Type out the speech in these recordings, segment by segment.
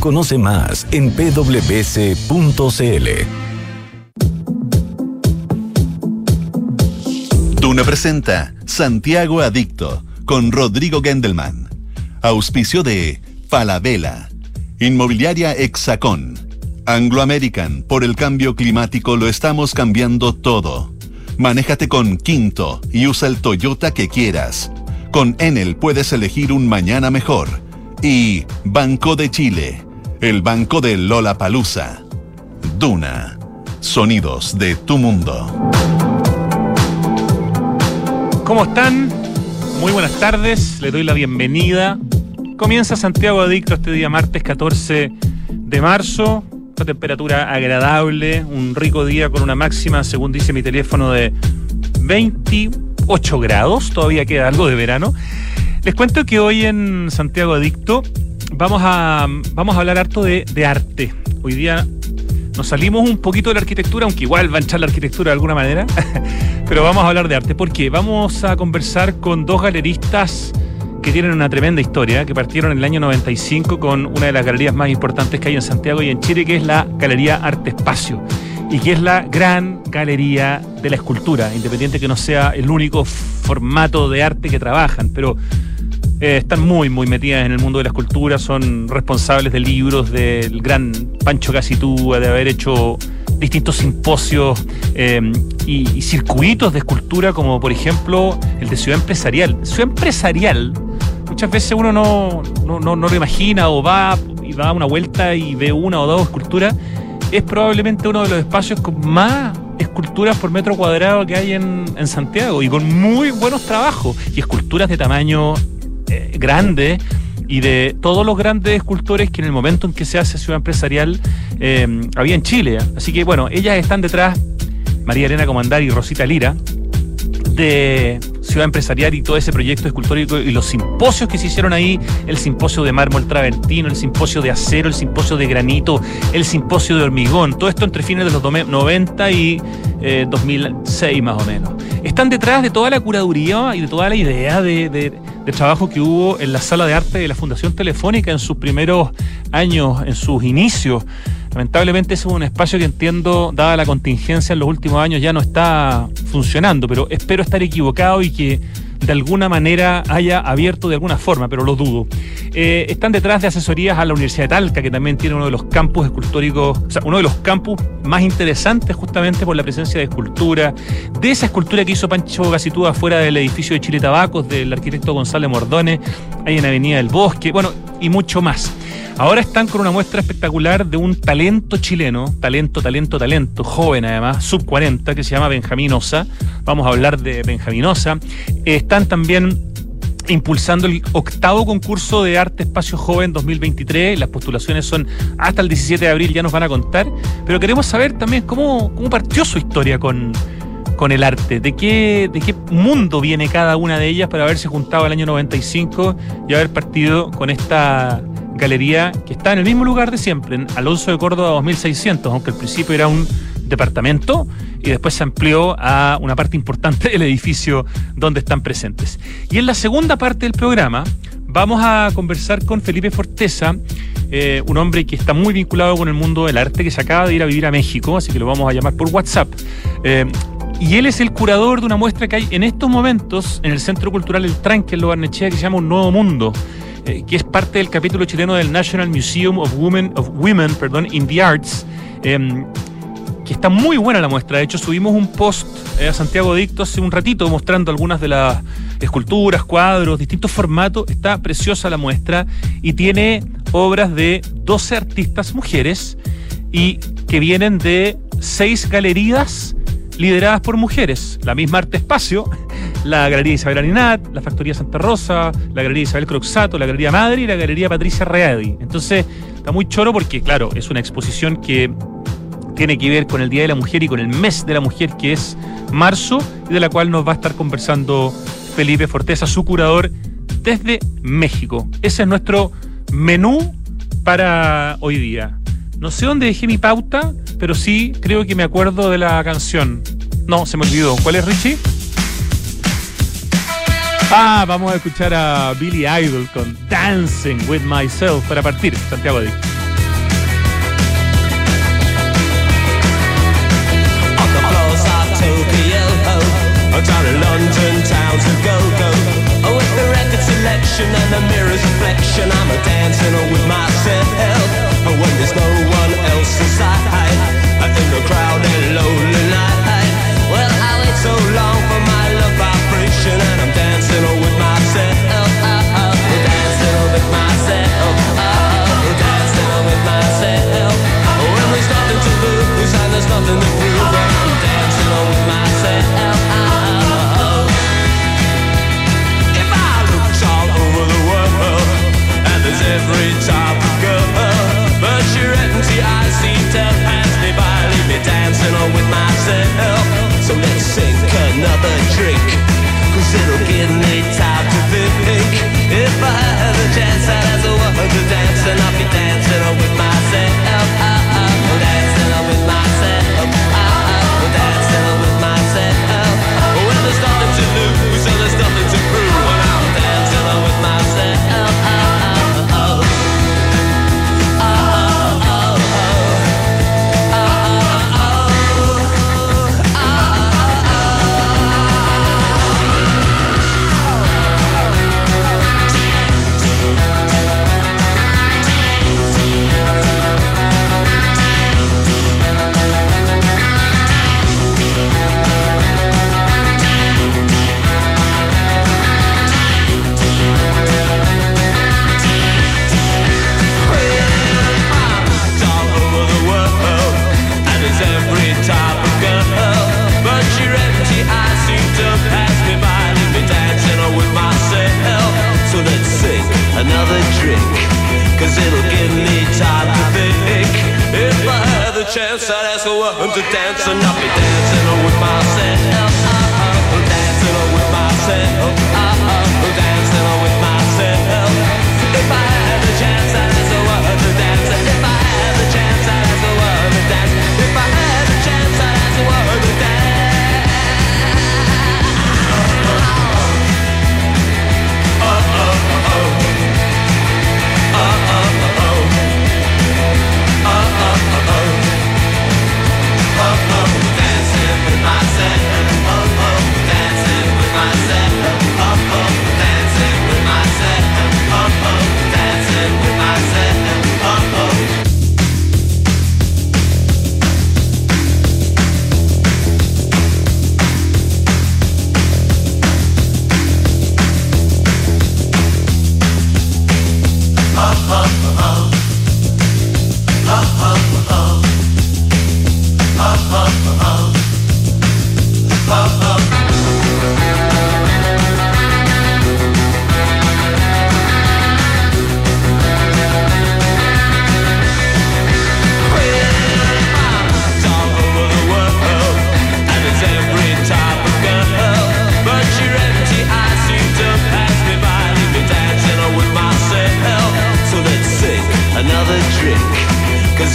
Conoce más en pwc.cl. Duna presenta Santiago Adicto con Rodrigo Gendelman. Auspicio de Falabella, Inmobiliaria Hexacón, Anglo American. Por el cambio climático lo estamos cambiando todo. Manéjate con Quinto y usa el Toyota que quieras. Con Enel puedes elegir un mañana mejor y Banco de Chile, el banco de Lola Palusa. Duna, sonidos de tu mundo. ¿Cómo están? Muy buenas tardes, le doy la bienvenida. Comienza Santiago Adicto este día martes 14 de marzo. Una temperatura agradable, un rico día con una máxima, según dice mi teléfono, de 28 grados. Todavía queda algo de verano. Les cuento que hoy en Santiago Adicto vamos a, vamos a hablar harto de, arte. Hoy día nos salimos un poquito de la arquitectura, aunque igual va a echar la arquitectura de alguna manera, pero vamos a hablar de arte. ¿Por qué? Vamos a conversar con dos galeristas que tienen una tremenda historia, que partieron en el año 95 con una de las galerías más importantes que hay en Santiago y en Chile, que es la Galería Arte Espacio, y que es la gran galería de la escultura, independiente que no sea el único formato de arte que trabajan, pero eh, están muy, muy metidas en el mundo de la escultura, son responsables de libros del gran Pancho Casitúa, de haber hecho distintos simposios eh, y, circuitos de escultura, como por ejemplo el de Ciudad Empresarial. Ciudad Empresarial, muchas veces uno no, no, lo imagina o va y da una vuelta y ve una o dos esculturas. Es probablemente uno de los espacios con más esculturas por metro cuadrado que hay en, en Santiago y con muy buenos trabajos y esculturas de tamaño eh, grande y de todos los grandes escultores que en el momento en que se hace Ciudad Empresarial eh, había en Chile. Así que bueno, ellas están detrás, María Elena Comandar y Rosita Lira, de Ciudad Empresarial y todo ese proyecto escultórico y los simposios que se hicieron ahí, el simposio de mármol travertino, el simposio de acero, el simposio de granito, el simposio de hormigón, todo esto entre fines de los 90 y 2006 eh, más o menos. Están detrás de toda la curaduría y de toda la idea de, de trabajo que hubo en la sala de arte de la Fundación Telefónica en sus primeros años, en sus inicios. Lamentablemente es un espacio que entiendo, dada la contingencia en los últimos años, ya no está funcionando, pero espero estar equivocado y que de alguna manera haya abierto de alguna forma, pero lo dudo. Eh, están detrás de asesorías a la Universidad de Talca, que también tiene uno de los campus escultóricos, o sea, uno de los campus más interesantes justamente por la presencia de escultura, de esa escultura que hizo Pancho Gacitúa fuera del edificio de Chile Tabacos, del arquitecto González Mordone, ahí en Avenida del Bosque, bueno, y mucho más. Ahora están con una muestra espectacular de un talento chileno, talento, talento, talento, joven además, sub 40, que se llama Benjamín Osa. Vamos a hablar de Benjamín Osa. están también impulsando el octavo concurso de arte espacio joven 2023. Las postulaciones son hasta el 17 de abril, ya nos van a contar. Pero queremos saber también cómo, cómo partió su historia con, con el arte, de qué, de qué mundo viene cada una de ellas para haberse juntado el año 95 y haber partido con esta galería que está en el mismo lugar de siempre, en Alonso de Córdoba 2600, aunque al principio era un departamento y después se amplió a una parte importante del edificio donde están presentes. Y en la segunda parte del programa vamos a conversar con Felipe Forteza, eh, un hombre que está muy vinculado con el mundo del arte, que se acaba de ir a vivir a México, así que lo vamos a llamar por WhatsApp. Eh, y él es el curador de una muestra que hay en estos momentos en el Centro Cultural El Tranque en Lobarnechea que se llama Un Nuevo Mundo. Eh, que es parte del capítulo chileno del National Museum of Women, of Women perdón, in the Arts, em, que está muy buena la muestra. De hecho, subimos un post eh, a Santiago Dicto hace un ratito mostrando algunas de las esculturas, cuadros, distintos formatos. Está preciosa la muestra y tiene obras de 12 artistas mujeres y que vienen de seis galerías lideradas por mujeres. La misma Arte Espacio la Galería Isabel Aninat, la Factoría Santa Rosa, la Galería Isabel Croxato, la Galería Madre y la Galería Patricia Readi. Entonces, está muy choro porque, claro, es una exposición que tiene que ver con el Día de la Mujer y con el mes de la mujer que es marzo y de la cual nos va a estar conversando Felipe Forteza, su curador desde México. Ese es nuestro menú para hoy día. No sé dónde dejé mi pauta, pero sí creo que me acuerdo de la canción. No, se me olvidó. ¿Cuál es, Richie? Ah, vamos a escuchar a Billy Idol con Dancing with Myself para partir, Santiago Díaz. Dancing on with myself. So let's sink another drink Cause it'll give me time ha ha ha. Ha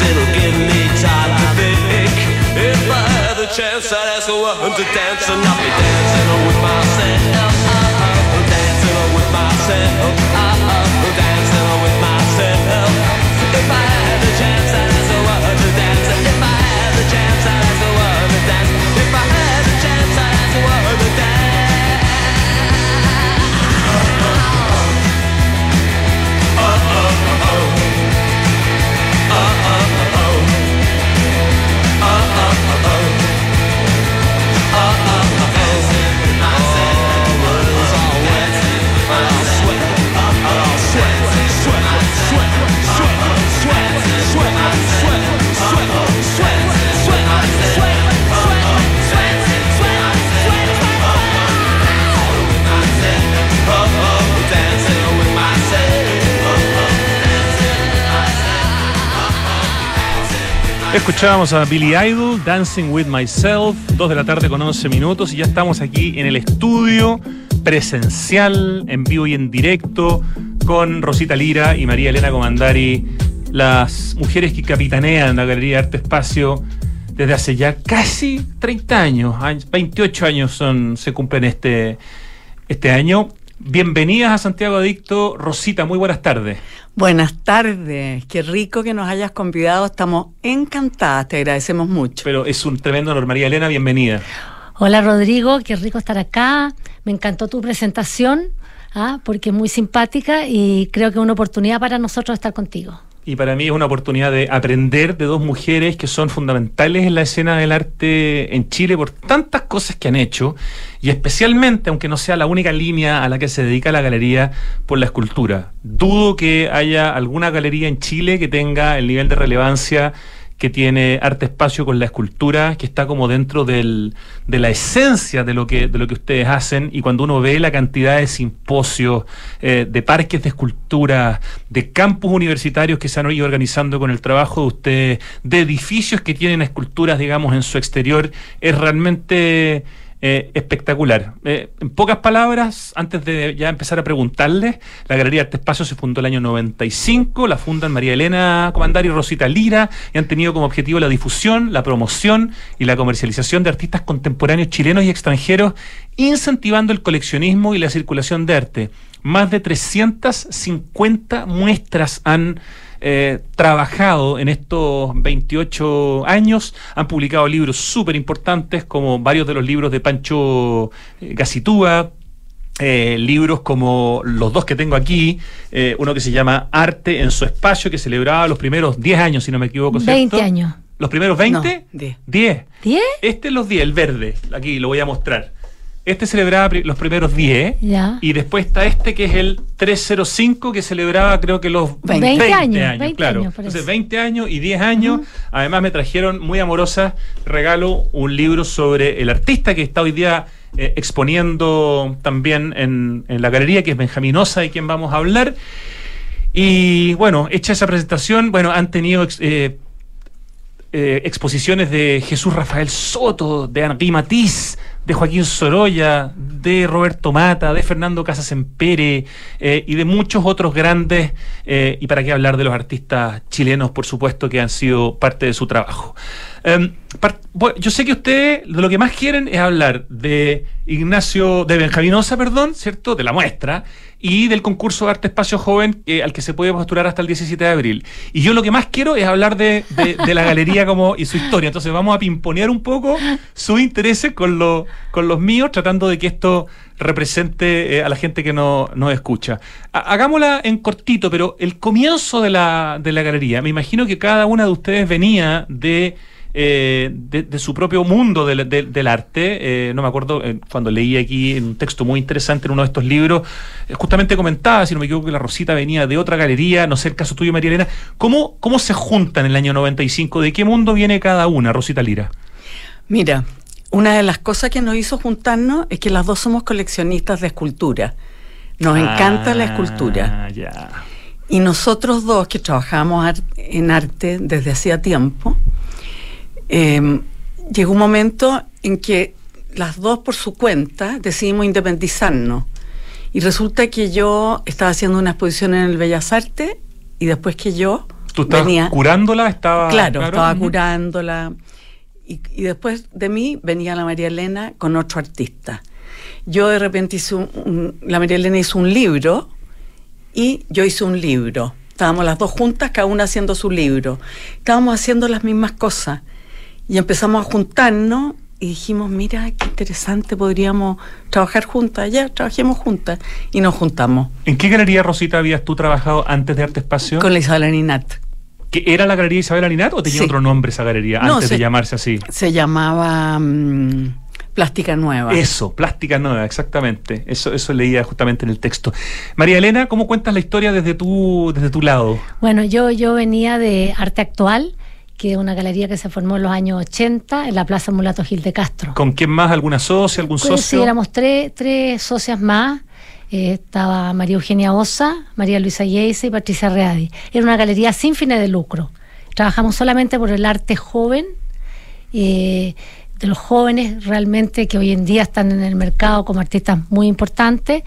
it'll give me time to think. If I had the chance, I'd ask a woman to dance, and I'll be dancing with myself. Dancing with myself. Dancing with myself. If I had the chance, Escuchábamos a Billy Idol, Dancing with Myself, 2 de la tarde con 11 minutos y ya estamos aquí en el estudio presencial, en vivo y en directo, con Rosita Lira y María Elena Comandari, las mujeres que capitanean la Galería Arte Espacio desde hace ya casi 30 años, 28 años son, se cumplen este, este año. Bienvenidas a Santiago Adicto. Rosita, muy buenas tardes. Buenas tardes, qué rico que nos hayas convidado, estamos encantadas, te agradecemos mucho. Pero es un tremendo honor, María Elena, bienvenida. Hola Rodrigo, qué rico estar acá, me encantó tu presentación, ¿ah? porque es muy simpática y creo que es una oportunidad para nosotros estar contigo y para mí es una oportunidad de aprender de dos mujeres que son fundamentales en la escena del arte en Chile por tantas cosas que han hecho y especialmente, aunque no sea la única línea a la que se dedica la galería, por la escultura. Dudo que haya alguna galería en Chile que tenga el nivel de relevancia que tiene arte espacio con la escultura, que está como dentro del, de la esencia de lo, que, de lo que ustedes hacen, y cuando uno ve la cantidad de simposios, eh, de parques de escultura, de campus universitarios que se han ido organizando con el trabajo de ustedes, de edificios que tienen esculturas, digamos, en su exterior, es realmente eh, espectacular. Eh, en pocas palabras, antes de ya empezar a preguntarles, la Galería Arte Espacio se fundó el año 95, la fundan María Elena Comandari y Rosita Lira, y han tenido como objetivo la difusión, la promoción y la comercialización de artistas contemporáneos chilenos y extranjeros, incentivando el coleccionismo y la circulación de arte. Más de 350 muestras han eh, trabajado en estos 28 años, han publicado libros súper importantes como varios de los libros de Pancho eh, Gacitúa, eh, libros como los dos que tengo aquí, uno que se llama Arte en su espacio, que celebraba los primeros 10 años, si no me equivoco. 20 años. ¿Los primeros 20? 10. 10. ¿10? Este es los 10, el verde. Aquí lo voy a mostrar. Este celebraba los primeros 10 y después está este que es el 305 que celebraba creo que los 20, años, 20 claro. Años, Entonces 20 años y 10 años. Además me trajeron muy amorosa regalo un libro sobre el artista que está hoy día eh, exponiendo también en, la galería que es Benjaminosa de quien vamos a hablar. Y bueno, hecha esa presentación, bueno, han tenido eh, eh, exposiciones de Jesús Rafael Soto, de Henri Matisse, de Joaquín Sorolla, de Roberto Mata, de Fernando Casas Empere eh, y de muchos otros grandes, eh, y para qué hablar de los artistas chilenos, por supuesto, que han sido parte de su trabajo. Em, yo sé que ustedes lo que más quieren es hablar de Ignacio, de Benjaminosa, perdón, ¿cierto? De la muestra y del concurso de Arte Espacio Joven eh, al que se puede postular hasta el 17 de abril. Y yo lo que más quiero es hablar de, la galería como y su historia. Entonces vamos a pimponear un poco sus intereses con, lo, con los míos, tratando de que esto represente eh, a la gente que no, nos escucha. hagámosla en cortito, pero el comienzo de la, de la galería, me imagino que cada una de ustedes venía de eh, de, su propio mundo del, arte. Eh, no me acuerdo, eh, cuando leí aquí en un texto muy interesante en uno de estos libros, justamente comentaba, si no me equivoco, que la Rosita venía de otra galería, no sé el caso tuyo, María Elena. ¿Cómo, cómo se juntan en el año 95? ¿De qué mundo viene cada una, Rosita Lira? Mira, una de las cosas que nos hizo juntarnos es que las dos somos coleccionistas de escultura. Nos encanta la escultura. Ah, y nosotros dos, que trabajamos en arte desde hacía tiempo, Em, llegó un momento en que las dos por su cuenta decidimos independizarnos. Y resulta que yo estaba haciendo una exposición en el Bellas Artes y después que yo ¿Tú estabas venía, curándola? Estaba, claro, estaba curándola. Y, después de mí venía la María Elena con otro artista. Yo de repente hice un, la María Elena hizo un libro y yo hice un libro. Estábamos las dos juntas, cada una haciendo su libro. Estábamos haciendo las mismas cosas. Y empezamos a juntarnos y dijimos, mira, qué interesante, podríamos trabajar juntas, ya, trabajemos juntas. Y nos juntamos. ¿En qué galería, Rosita, habías tú trabajado antes de Arte Espacio? Con la Isabel Aninat. ¿Que ¿Era la galería Isabel Aninat o tenía otro nombre esa galería antes de llamarse así? Se llamaba mm, Plástica Nueva. Eso, Plástica Nueva, exactamente. Eso, eso leía justamente en el texto. María Elena, ¿cómo cuentas la historia desde tu, desde tu lado? Bueno, yo, yo venía de arte actual que es una galería que se formó en los años 80 en la Plaza Mulato Gil de Castro. ¿Con quién más? ¿Alguna socia? ¿Algún pues, socio? Sí, éramos tres, tres socias más. Eh, estaba María Eugenia Osa, María Luisa Yeise y Patricia Readi. Era una galería sin fines de lucro. Trabajamos solamente por el arte joven, eh, de los jóvenes realmente que hoy en día están en el mercado como artistas muy importantes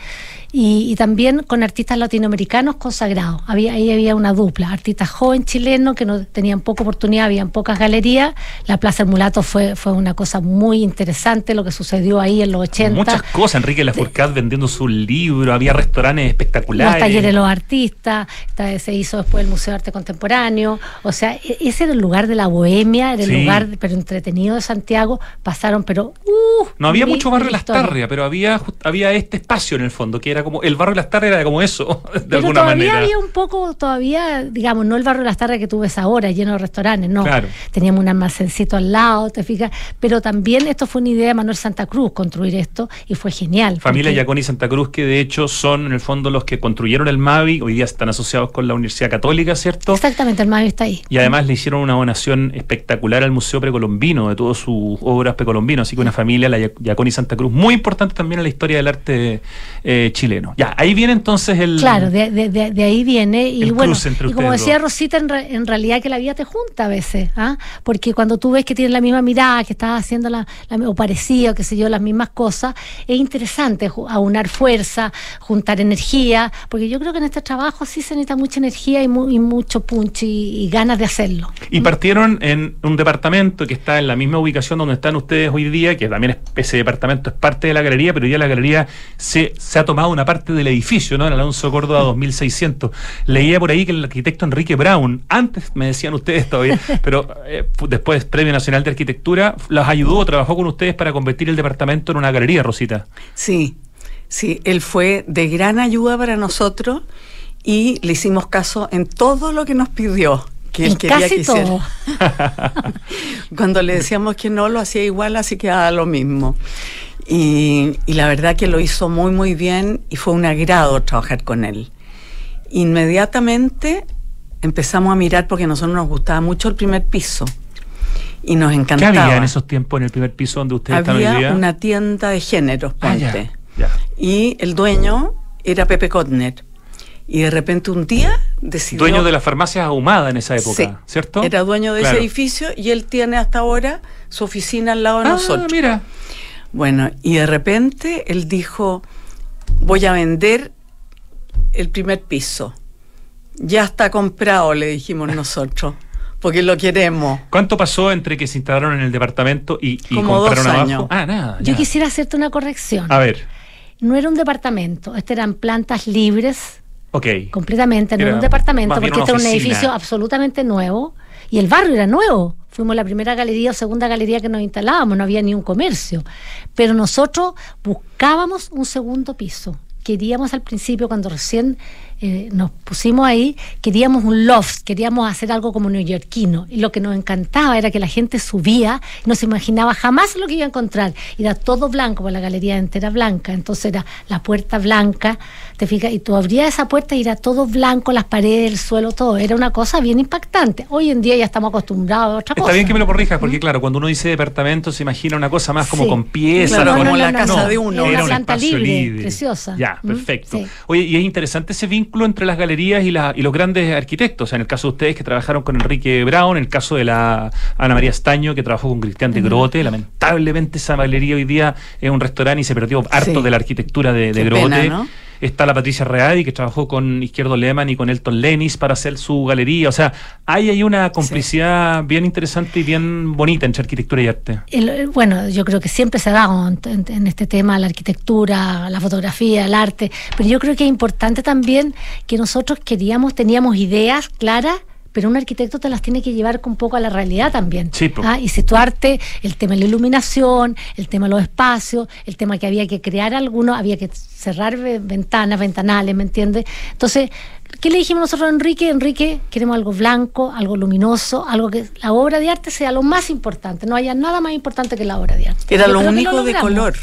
y, también con artistas latinoamericanos consagrados. Había, ahí había una dupla, artistas joven chilenos que no tenían poca oportunidad, habían pocas galerías. La Plaza del Mulato fue, fue una cosa muy interesante lo que sucedió ahí en los 80. Muchas cosas, Enrique Lafourcade vendiendo su libro, había restaurantes espectaculares. Los talleres de los artistas, se hizo después el Museo de Arte Contemporáneo. O sea, e, ese era el lugar de la bohemia, era el lugar pero entretenido de Santiago. Pasaron, pero... Uh, no había mucho barrio Lastarria, pero había, había este espacio en el fondo que era como el barrio Las Tarras era como eso, de Pero alguna todavía había un poco, todavía, digamos, no el barrio Las Tarras que tú ves ahora, lleno de restaurantes, no. Teníamos un almacencito al lado, te fijas. Pero también esto fue una idea de Manuel Santa Cruz, construir esto, y fue genial. Familia Yaconi y Santa Cruz, que de hecho son en el fondo los que construyeron el MAVI, hoy día están asociados con la Universidad Católica, ¿cierto? Exactamente, el MAVI está ahí. Y además le hicieron una donación espectacular al Museo Precolombino, de todas sus obras precolombinas, así que una familia, la Yaconi Santa Cruz, muy importante también en la historia del arte eh, chileno. Ya, ahí viene entonces el. Claro, de, de, ahí viene. Y bueno, y como decía Rosita, en, realidad que la vida te junta a veces, ¿ah? porque cuando tú ves que tienen la misma mirada, que estás haciendo la, o parecido, qué sé yo, las mismas cosas, es interesante aunar fuerza, juntar energía, porque yo creo que en este trabajo sí se necesita mucha energía y, mucho punch y, ganas de hacerlo. Y partieron en un departamento que está en la misma ubicación donde están ustedes hoy día, que también ese departamento es parte de la galería, pero ya la galería se, se ha tomado una parte del edificio, ¿no? En Alonso Córdoba 2600. Leía por ahí que el arquitecto Enrique Brown, antes me decían ustedes todavía, pero eh, después Premio Nacional de Arquitectura, los ayudó, trabajó con ustedes para convertir el departamento en una galería, Rosita. Sí, sí, él fue de gran ayuda para nosotros y le hicimos caso en todo lo que nos pidió que él quería que Todo. Cuando le decíamos que no, lo hacía igual, así que quedaba lo mismo. Y, la verdad que lo hizo muy, muy bien y fue un agrado trabajar con él. Inmediatamente empezamos a mirar porque a nosotros nos gustaba mucho el primer piso y nos encantaba. ¿Qué había en esos tiempos en el primer piso donde ustedes hoy día? una tienda de géneros, ah, ponte. Y el dueño era Pepe Kotner. Y de repente un día decidió... Dueño de las farmacias Ahumada en esa época, ¿cierto? Era dueño de ese edificio y él tiene hasta ahora su oficina al lado de ah, nosotros. mira. Bueno, y de repente él dijo, voy a vender el primer piso. Ya está comprado, le dijimos nosotros, porque lo queremos. ¿Cuánto pasó entre que se instalaron en el departamento y, Como compraron dos años. Ah, nada. Yo quisiera hacerte una corrección. A ver. No era un departamento, este eran plantas libres. Ok. Completamente, no era, un departamento, porque este era un edificio absolutamente nuevo y el barrio era nuevo. Fuimos la primera galería o segunda galería que nos instalábamos, no había ni un comercio. Pero nosotros buscábamos un segundo piso. Queríamos al principio, cuando recién eh, nos pusimos ahí, queríamos un loft, queríamos hacer algo como neoyorquino. Y lo que nos encantaba era que la gente subía, no se imaginaba jamás lo que iba a encontrar. Era todo blanco, porque la galería entera blanca, entonces era la puerta blanca, te fijas, y tú abrías esa puerta y era todo blanco, las paredes, el suelo, todo. Era una cosa bien impactante. Hoy en día ya estamos acostumbrados a otra cosa. Está bien que me lo corrijas, porque claro, cuando uno dice departamento se imagina una cosa más como con piezas, como la casa de uno. Era una planta libre, preciosa. Ya, perfecto. Oye, y es interesante ese vínculo entre las galerías y, los grandes arquitectos. en el caso de ustedes que trabajaron con Enrique Brown, en el caso de la Ana María Estaño que trabajó con Cristian de Grote. Lamentablemente esa galería hoy día es un restaurante y se perdió harto de la arquitectura de, Grote. Está la Patricia Readi, que trabajó con Izquierdo Lehmann y con Elton Lenis para hacer su galería. O sea, hay ahí una complicidad bien interesante y bien bonita entre arquitectura y arte. bueno, yo creo que siempre se ha dado en, en, este tema la arquitectura, la fotografía, el arte, pero yo creo que es importante también que nosotros queríamos, teníamos ideas claras pero un arquitecto te las tiene que llevar un poco a la realidad también. Sí, ¿ah? Y situarte el tema de la iluminación, el tema de los espacios, el tema que había que crear algunos, había que cerrar ventanas, ventanales, ¿me entiendes? Entonces, ¿qué le dijimos nosotros a Enrique? Enrique, queremos algo blanco, algo luminoso, algo que la obra de arte sea lo más importante, no haya nada más importante que la obra de arte. Era lo único de color.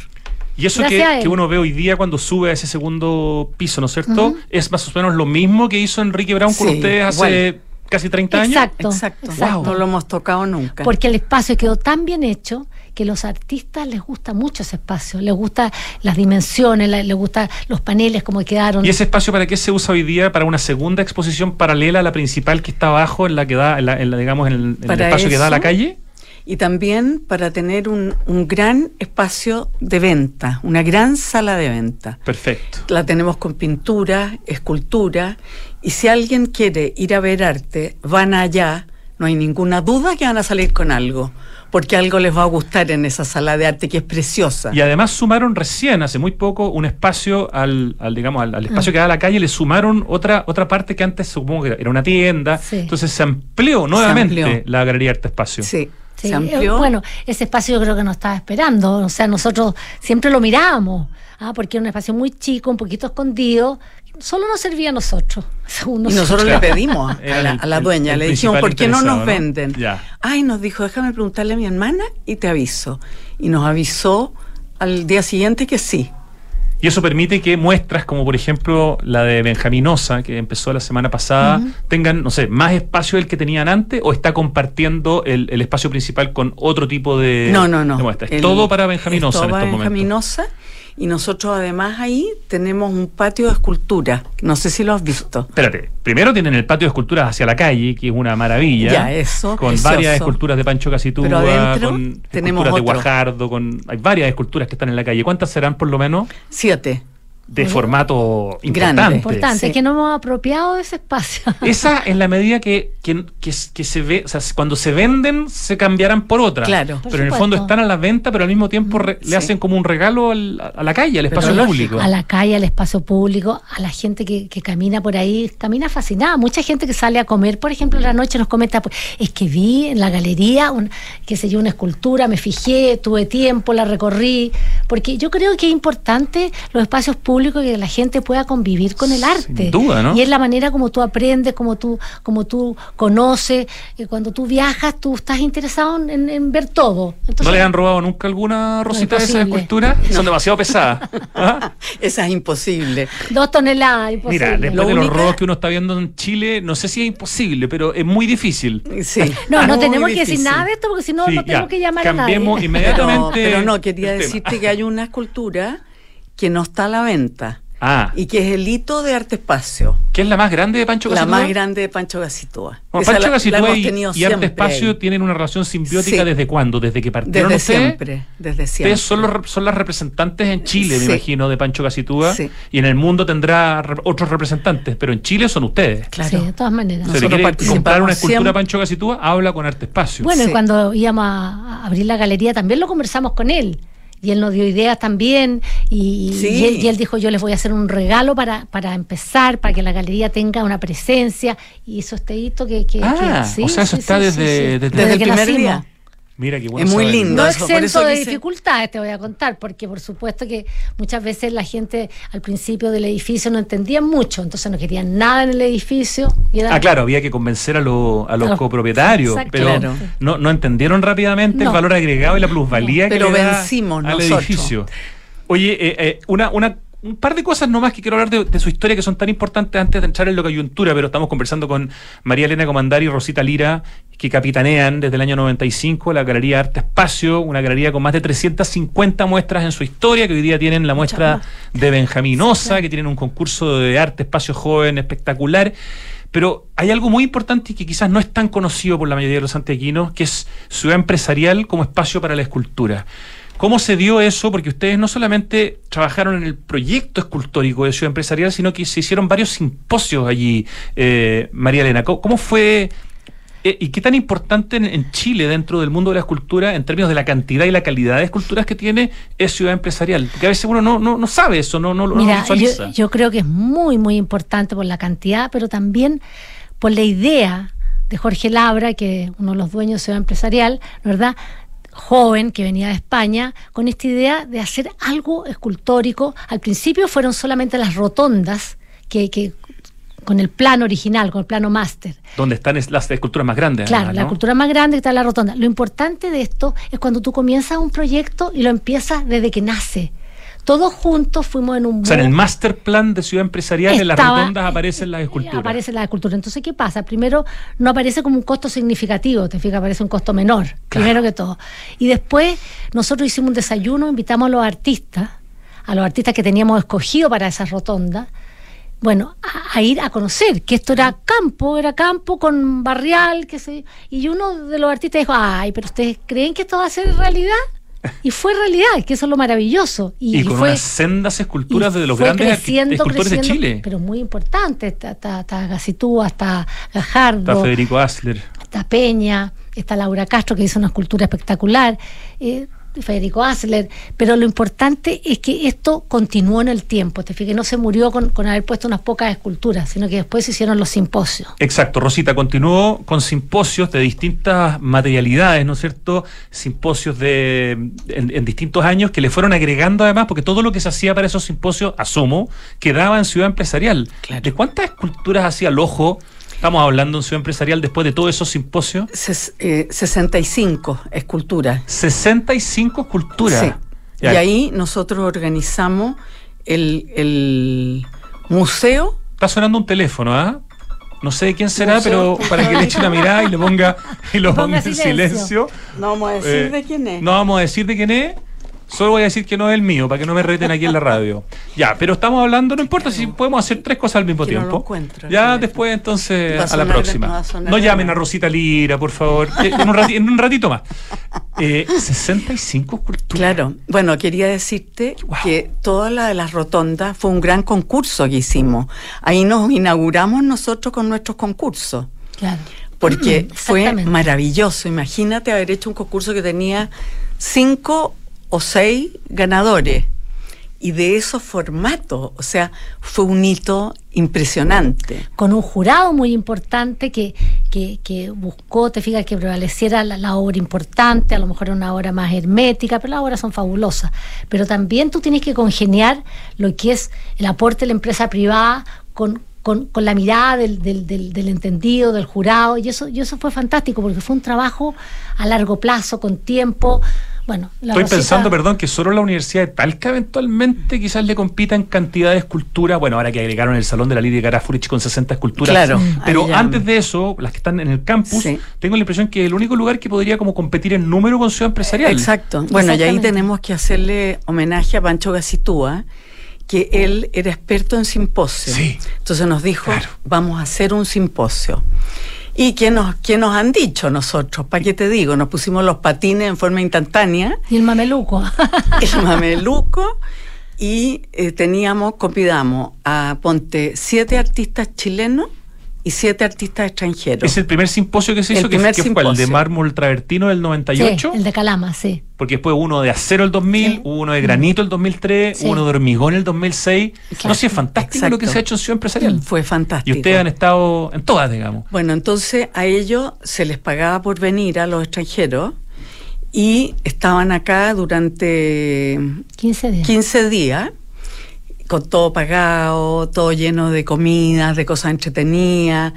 Y eso que, uno ve hoy día cuando sube a ese segundo piso, ¿no es cierto? Es más o menos lo mismo que hizo Enrique Brown con ustedes hace casi 30 años. Exacto, exacto. No lo hemos tocado nunca. Porque el espacio quedó tan bien hecho que a los artistas les gusta mucho ese espacio, les gusta las dimensiones, les gusta los paneles como quedaron. ¿Y ese espacio para qué se usa hoy día? ¿Para una segunda exposición paralela a la principal que está abajo, en la que da, en la, digamos, en el, espacio que da a la calle? y también para tener un, un, gran espacio de venta, una gran sala de venta. Perfecto. La tenemos con pintura, escultura, y si alguien quiere ir a ver arte, van allá, no hay ninguna duda que van a salir con algo porque algo les va a gustar en esa sala de arte que es preciosa. Y además sumaron recién, hace muy poco, un espacio al, digamos, al, espacio que da a la calle, le sumaron otra, otra parte que antes supongo que era una tienda. Entonces se amplió nuevamente la Galería Arte Espacio. Sí. Se eh, amplió. bueno, ese espacio yo creo que nos estaba esperando. O sea, nosotros siempre lo mirábamos, ¿ah? porque era un espacio muy chico, un poquito escondido, solo nos servía a nosotros. y nosotros le pedimos a la, dueña, le dijimos, ¿por qué no nos venden? Ay, nos dijo, déjame preguntarle a mi hermana y te aviso. Y nos avisó al día siguiente que sí. Y eso permite que muestras como por ejemplo la de Benjaminosa, que empezó la semana pasada, tengan, no sé, más espacio del que tenían antes o está compartiendo el, espacio principal con otro tipo de, no, no, no. muestras. todo para Benjaminosa en estos Benjaminosa y nosotros además ahí tenemos un patio de escultura. No sé si lo has visto. Espérate, primero tienen el patio de esculturas hacia la calle, que es una maravilla. Ya, eso. Con varias esculturas de Pancho Casitúa, con tenemos esculturas de Guajardo, con hay varias esculturas que están en la calle. ¿Cuántas serán por lo menos? Siete de formato importante. Importante, que no hemos apropiado de ese espacio. Esa es la medida que, que, que, se ve, o sea, cuando se venden se cambiarán por otra. Claro. pero en el fondo están a la venta, pero al mismo tiempo le hacen como un regalo al, a la calle, al espacio público. A la calle, al espacio público, a la gente que, que, camina por ahí, camina fascinada. Mucha gente que sale a comer, por ejemplo, en la noche nos comenta, pues, es que vi en la galería, un, qué sé yo, una escultura, me fijé, tuve tiempo, la recorrí, porque yo creo que es importante los espacios públicos que la gente pueda convivir con el arte. Y es la manera como tú aprendes, como tú, como tú conoces. Y cuando tú viajas, tú estás interesado en, ver todo. ¿No le han robado nunca alguna rosita de esas esculturas? Son demasiado pesadas. ¿Ah? Esa es imposible. Dos toneladas, imposible. Mira, después de los robos que uno está viendo en Chile, no sé si es imposible, pero es muy difícil. Sí. No, no tenemos que decir nada de esto porque si no, no tenemos que llamar a nadie. inmediatamente. pero no, quería decirte que hay una escultura que no está a la venta. Ah. Y que es el hito de Arte Espacio. ¿Qué es la más grande de Pancho Gasitúa? La más grande de Pancho Gasitúa. Pancho Gasitúa y, Arte Espacio tienen una relación simbiótica desde cuándo, desde que partieron Desde siempre, desde siempre. Ustedes son, son las representantes en Chile, me imagino, de Pancho Gasitúa. Y en el mundo tendrá otros representantes, pero en Chile son ustedes. Claro. de todas maneras. Si quiere comprar una escultura Pancho Gasitúa, habla con Arte Espacio. Bueno, y cuando íbamos a abrir la galería también lo conversamos con él y él nos dio ideas también y, y, él, dijo yo les voy a hacer un regalo para, para empezar, para que la galería tenga una presencia y hizo este hito que... que, ah, o sea, eso está desde, desde, el primer día. Mira qué bueno. Es muy lindo. No exento de dificultades, te voy a contar, porque por supuesto que muchas veces la gente al principio del edificio no entendía mucho, entonces no querían nada en el edificio. Ah, claro, había que convencer a, a los copropietarios, pero no, no entendieron rápidamente el valor agregado y la plusvalía que le vencimos al edificio. Oye, eh, eh, una, una un par de cosas nomás que quiero hablar de, su historia que son tan importantes antes de entrar en la coyuntura, pero estamos conversando con María Elena Comandari y Rosita Lira, que capitanean desde el año 95 la Galería Arte Espacio, una galería con más de 350 muestras en su historia, que hoy día tienen la muestra de Benjaminosa, que tienen un concurso de arte espacio joven espectacular. Pero hay algo muy importante y que quizás no es tan conocido por la mayoría de los santiaguinos, que es ciudad empresarial como espacio para la escultura. ¿Cómo se dio eso? Porque ustedes no solamente trabajaron en el proyecto escultórico de Ciudad Empresarial, sino que se hicieron varios simposios allí, eh, María Elena. ¿Cómo, fue eh, ¿Y qué tan importante en, Chile, dentro del mundo de la escultura, en términos de la cantidad y la calidad de esculturas que tiene, es ciudad empresarial? Porque a veces uno no, no, sabe eso, no, no, Mira, lo visualiza. Yo, yo, creo que es muy, muy importante por la cantidad, pero también por la idea de Jorge Labra, que es uno de los dueños de Ciudad Empresarial, ¿verdad? Joven que venía de España con esta idea de hacer algo escultórico. Al principio fueron solamente las rotondas que, que con el plano original, con el plano máster. Donde están las esculturas más grandes. Claro, la escultura más grande está en la rotonda. Lo importante de esto es cuando tú comienzas un proyecto y lo empiezas desde que nace. Todos juntos fuimos en un... O sea, en el master plan de ciudad empresarial, en las rotondas aparecen las esculturas. Aparecen las esculturas. Entonces, ¿qué pasa? Primero, no aparece como un costo significativo, te fijas, aparece un costo menor, primero que todo. Y después, nosotros hicimos un desayuno, invitamos a los artistas, a los artistas que teníamos escogido para esa rotonda, bueno, a, ir a conocer, que esto era campo, era campo con barrial, que se, y uno de los artistas dijo, ay, pero ustedes creen que esto va a ser realidad? Y fue realidad, que eso es lo maravilloso. Y, con unas sendas esculturas de los grandes escultores de Chile. Pero muy importante, está, está, está Gajardo. Está Federico Asler. Está Peña, está Laura Castro, que hizo una escultura espectacular. Eh, Federico Asler, pero lo importante es que esto continuó en el tiempo, te fijas, no se murió con, haber puesto unas pocas esculturas, sino que después se hicieron los simposios. Exacto, Rosita, continuó con simposios de distintas materialidades, ¿no es cierto? Simposios de en, distintos años que le fueron agregando además, porque todo lo que se hacía para esos simposios, asumo, quedaba en Ciudad Empresarial. ¿De cuántas esculturas hacía el ojo? Estamos hablando en Ciudad Empresarial después de todos esos simposios. 65 eh, esculturas. 65 esculturas. Sí. Y ahí nosotros organizamos el, museo. Está sonando un teléfono, ¿ah? No sé de quién será, pero para que le eche una mirada y le ponga y lo ponga, en silencio. No vamos a decir eh, de quién es. No vamos a decir de quién es. Solo voy a decir que no es el mío, para que no me reten aquí en la radio. Ya, pero estamos hablando, no importa si podemos hacer tres cosas al mismo tiempo. ya después, entonces, a la próxima. No, llamen a Rosita Lira, por favor. Eh, en, un ratito, más. Eh, 65 culturas. Claro. Bueno, quería decirte que toda la de las rotondas fue un gran concurso que hicimos. Ahí nos inauguramos nosotros con nuestros concursos. Claro. Porque mm, fue maravilloso. Imagínate haber hecho un concurso que tenía cinco o seis ganadores. Y de esos formatos, o sea, fue un hito impresionante. Con un jurado muy importante que, que, buscó, te fijas, que prevaleciera la, obra importante, a lo mejor una obra más hermética, pero las obras son fabulosas. Pero también tú tienes que congeniar lo que es el aporte de la empresa privada con, con, con, la mirada del, del, del, del, entendido, del jurado, y eso, y eso fue fantástico, porque fue un trabajo a largo plazo, con tiempo, bueno, Estoy pensando, perdón, que solo la Universidad de Talca eventualmente quizás le compita en cantidad de esculturas. Bueno, ahora que agregaron el Salón de la Lidia Carafurich con 60 esculturas. Claro. Pero antes de eso, las que están en el campus, tengo la impresión que es el único lugar que podría como competir en número con Ciudad Empresarial. Exacto. Bueno, y ahí tenemos que hacerle homenaje a Pancho Gacitúa que él era experto en simposio. Sí. Entonces nos dijo, vamos a hacer un simposio. ¿Y qué nos, qué nos han dicho nosotros? ¿Para qué te digo? Nos pusimos los patines en forma instantánea. Y el mameluco. el mameluco. Y eh, teníamos, convidamos a, ponte, siete artistas chilenos y siete artistas extranjeros. Es el primer simposio que se hizo, que, fue el de mármol travertino del 98. Sí, el de Calama, sí. Porque después uno de acero el 2000, uno de granito el 2003, uno de hormigón el 2006. No sé, es fantástico lo que se ha hecho en Ciudad Empresarial. Fue fantástico. Y ustedes han estado en todas, digamos. Bueno, entonces a ellos se les pagaba por venir a los extranjeros y estaban acá durante 15 días. 15 días con todo pagado, todo lleno de comidas, de cosas entretenidas.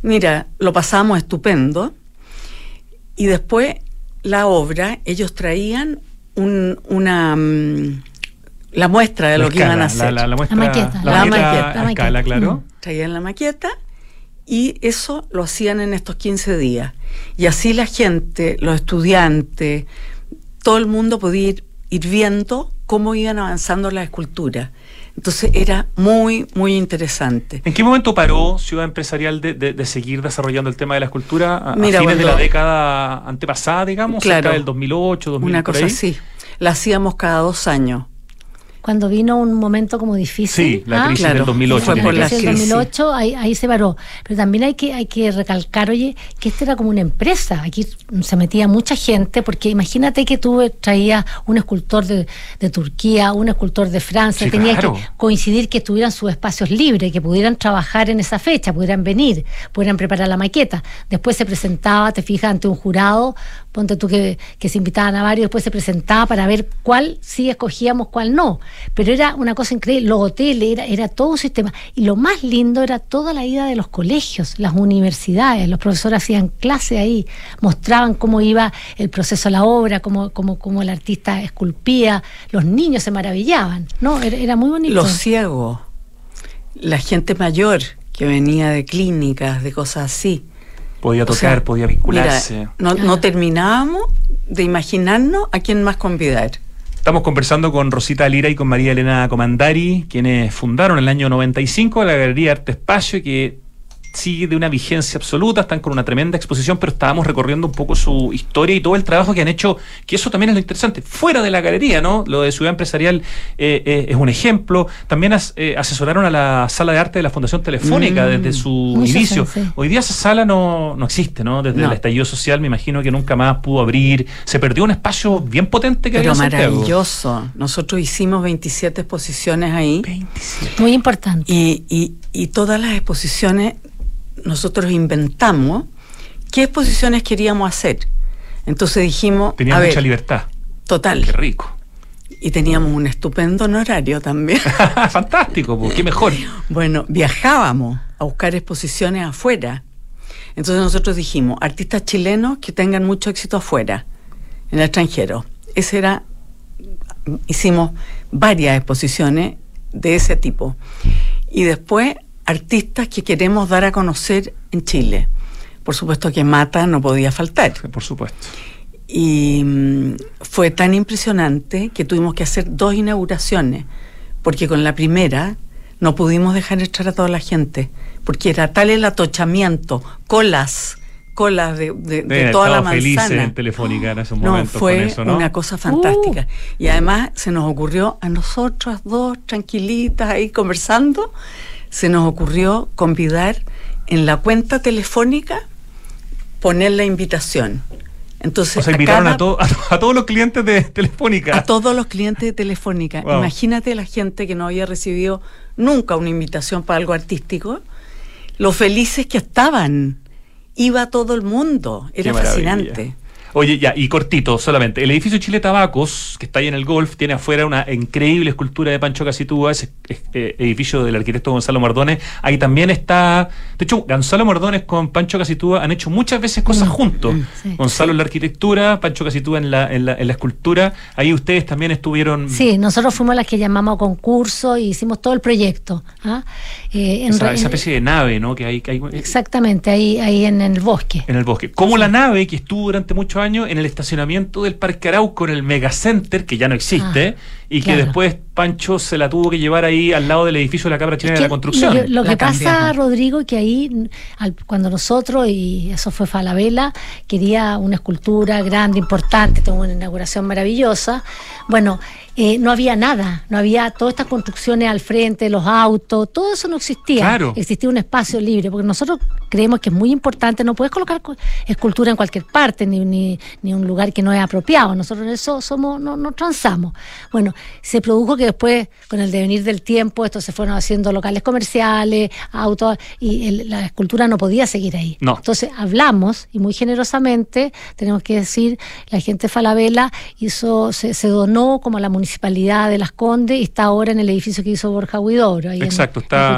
Mira, lo pasamos estupendo. Y después la obra, ellos traían una mm, la muestra de lo que iban a hacer. La, maqueta. La, maqueta. claro. Traían la maqueta y eso lo hacían en estos 15 días. Y así la gente, los estudiantes, todo el mundo podía ir, ir viendo cómo iban avanzando las esculturas. Entonces era muy, muy interesante. ¿En qué momento paró Ciudad Empresarial de, seguir desarrollando el tema de la escultura? ¿A, fines de la década antepasada, digamos? Claro. Cerca del 2008, 2009. Una cosa así. La hacíamos cada dos años cuando vino un momento como difícil. Sí, la crisis del 2008. Fue por la crisis del 2008, ahí, ahí, se paró. Pero también hay que, hay que recalcar, oye, que esta era como una empresa. Aquí se metía mucha gente, porque imagínate que tú traías un escultor de, de Turquía, un escultor de Francia, tenía que coincidir que tuvieran sus espacios libres, que pudieran trabajar en esa fecha, pudieran venir, pudieran preparar la maqueta. Después se presentaba, te fijas, ante un jurado, ponte tú que, se invitaban a varios, después se presentaba para ver cuál sí escogíamos, cuál no pero era una cosa increíble, los hoteles, era, era todo un sistema. Y lo más lindo era toda la ida de los colegios, las universidades, los profesores hacían clase ahí, mostraban cómo iba el proceso a la obra, cómo, cómo, cómo el artista esculpía, los niños se maravillaban, ¿no? Era, muy bonito. Los ciegos, la gente mayor que venía de clínicas, de cosas así. Podía tocar, podía vincularse. no, no terminábamos de imaginarnos a quién más convidar. Estamos conversando con Rosita Lira y con María Elena Comandari, quienes fundaron en el año 95 la Galería Arte Espacio, que sigue de una vigencia absoluta, están con una tremenda exposición, pero estábamos recorriendo un poco su historia y todo el trabajo que han hecho, que eso también es lo interesante, fuera de la galería, ¿no? Lo de Ciudad Empresarial eh, eh, es un ejemplo. También eh, asesoraron a la sala de arte de la Fundación Telefónica Mm. desde su inicio. sí. Hoy día esa sala no, no existe, ¿no? Desde No. el estallido social me imagino que nunca más pudo abrir. Se perdió un espacio bien potente que Pero había Santiago. maravilloso. Nosotros hicimos 27 exposiciones ahí 27. Muy importante. y, y, y todas las exposiciones nosotros inventamos qué exposiciones queríamos hacer. Entonces dijimos, Tenía a mucha ver, libertad. total. Qué rico. Y teníamos un estupendo honorario también. Fantástico, pues, qué mejor. Bueno, viajábamos a buscar exposiciones afuera. Entonces nosotros dijimos, artistas chilenos que tengan mucho éxito afuera, en el extranjero. Ese era, hicimos varias exposiciones de ese tipo. Y después, artistas que queremos dar a conocer en Chile. Por supuesto que Mata no podía faltar. Por supuesto. Y mm, fue tan impresionante que tuvimos que hacer dos inauguraciones, porque con la primera no pudimos dejar entrar a toda la gente, porque era tal el atochamiento, colas, colas de, de- de toda la manzana. en Telefónica en esos No, fue con eso, ¿no? una cosa fantástica. Y además se nos ocurrió a nosotras dos, tranquilitas ahí conversando, se nos ocurrió convidar en la cuenta telefónica poner la invitación. Entonces, O sea, a invitaron cada- a, to- a, a todos los clientes de Telefónica. a todos los clientes de Telefónica. Wow. Imagínate la gente que no había recibido nunca una invitación para algo artístico, lo felices que estaban. Iba todo el mundo, era Qué maravilla. Oye, ya, y cortito solamente. El edificio Chile Tabacos, que está ahí en el Golf, tiene afuera una increíble escultura de Pancho Casitúa, ese es- eh, edificio del arquitecto Gonzalo Mordones. Ahí también está. De hecho, Gonzalo Mordones con Pancho Casitúa han hecho muchas veces cosas juntos. sí. Gonzalo en la arquitectura, Pancho Casitúa en la, en, la, en la escultura. Ahí ustedes también estuvieron. Sí, nosotros fuimos las que llamamos a concurso y hicimos todo el proyecto. ¿ah? Eh, en Esa, especie de nave, ¿no? Que hay, que hay Exactamente, ahí, ahí en, el bosque. en el bosque. Como la nave que estuvo durante muchos años en el estacionamiento del Parque Arauco, en el Megacenter, que ya no existe, Ah, y que claro. después Pancho se la tuvo que llevar ahí al lado del edificio de la Cabra Chilena Es de la Construcción. Lo, lo La que pasa. Rodrigo, que ahí, al- cuando nosotros, y eso fue Falabella, quería una escultura grande, importante, tuvo una inauguración maravillosa, bueno, eh, no había nada, no había todas estas construcciones al frente, los autos, todo eso no existía. Claro. Existía un espacio libre, porque nosotros creemos que es muy importante, no puedes colocar cu- escultura en cualquier parte, ni, ni, ni un lugar que no es apropiado. Nosotros en eso somos, no, no transamos. Bueno, se produjo que después, con el devenir del tiempo, esto se fueron haciendo locales comerciales, autos, y el- la escultura no podía seguir ahí. No. Entonces hablamos, y muy generosamente, tenemos que decir, la gente de Falabella hizo, se, se donó como a la municipalidad de Las Condes y está ahora en el edificio que hizo Borja Huidobro. ahí Exacto, en está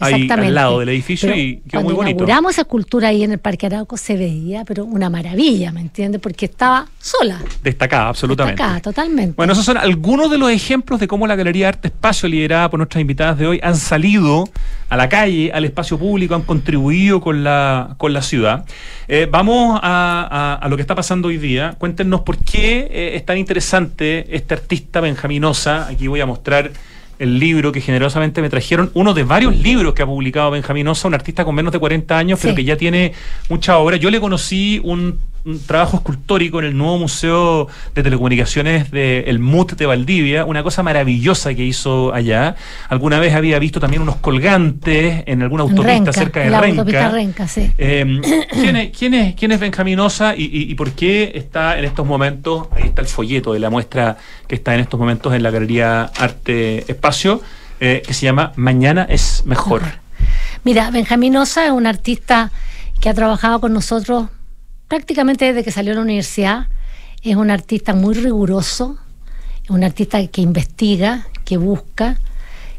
ahí al lado del edificio Pero y quedó muy bonito. inauguramos esa escultura ahí en el Parque Arauco se veía, pero una maravilla, ¿me entiendes? Porque estaba sola. Destacada, absolutamente. Acá, totalmente. Bueno, esos son algunos de los ejemplos de cómo la Galería Arte Espacio, liderada por nuestras invitadas de hoy, han salido a la calle, al espacio público, han contribuido con la, con la ciudad. Eh, vamos a, a- a lo que está pasando hoy día. Cuéntenos por qué eh, es tan interesante este artista benjaminosa. Aquí voy a mostrar el libro que generosamente me trajeron, uno de varios libros que ha publicado Benjamín Osa, un artista con menos de 40 años, pero Sí. que ya tiene mucha obra. Yo le conocí un, un trabajo escultórico en el nuevo Museo de Telecomunicaciones del MUT de Valdivia, una cosa maravillosa que hizo allá. Alguna vez había visto también unos colgantes en alguna autopista Renca, cerca de la Renca. autopista Renca, sí. Eh, ¿quién, es, quién, es, quién es Benjamín Osa y, y- y por qué está en estos momentos? Ahí está el folleto de la muestra que está en estos momentos en la Galería Arte Espacio, eh, que se llama Mañana es Mejor. Mira, Benjamín Osa es un artista que ha trabajado con nosotros prácticamente desde que salió de la universidad. Es un artista muy riguroso, es un artista que investiga, que busca.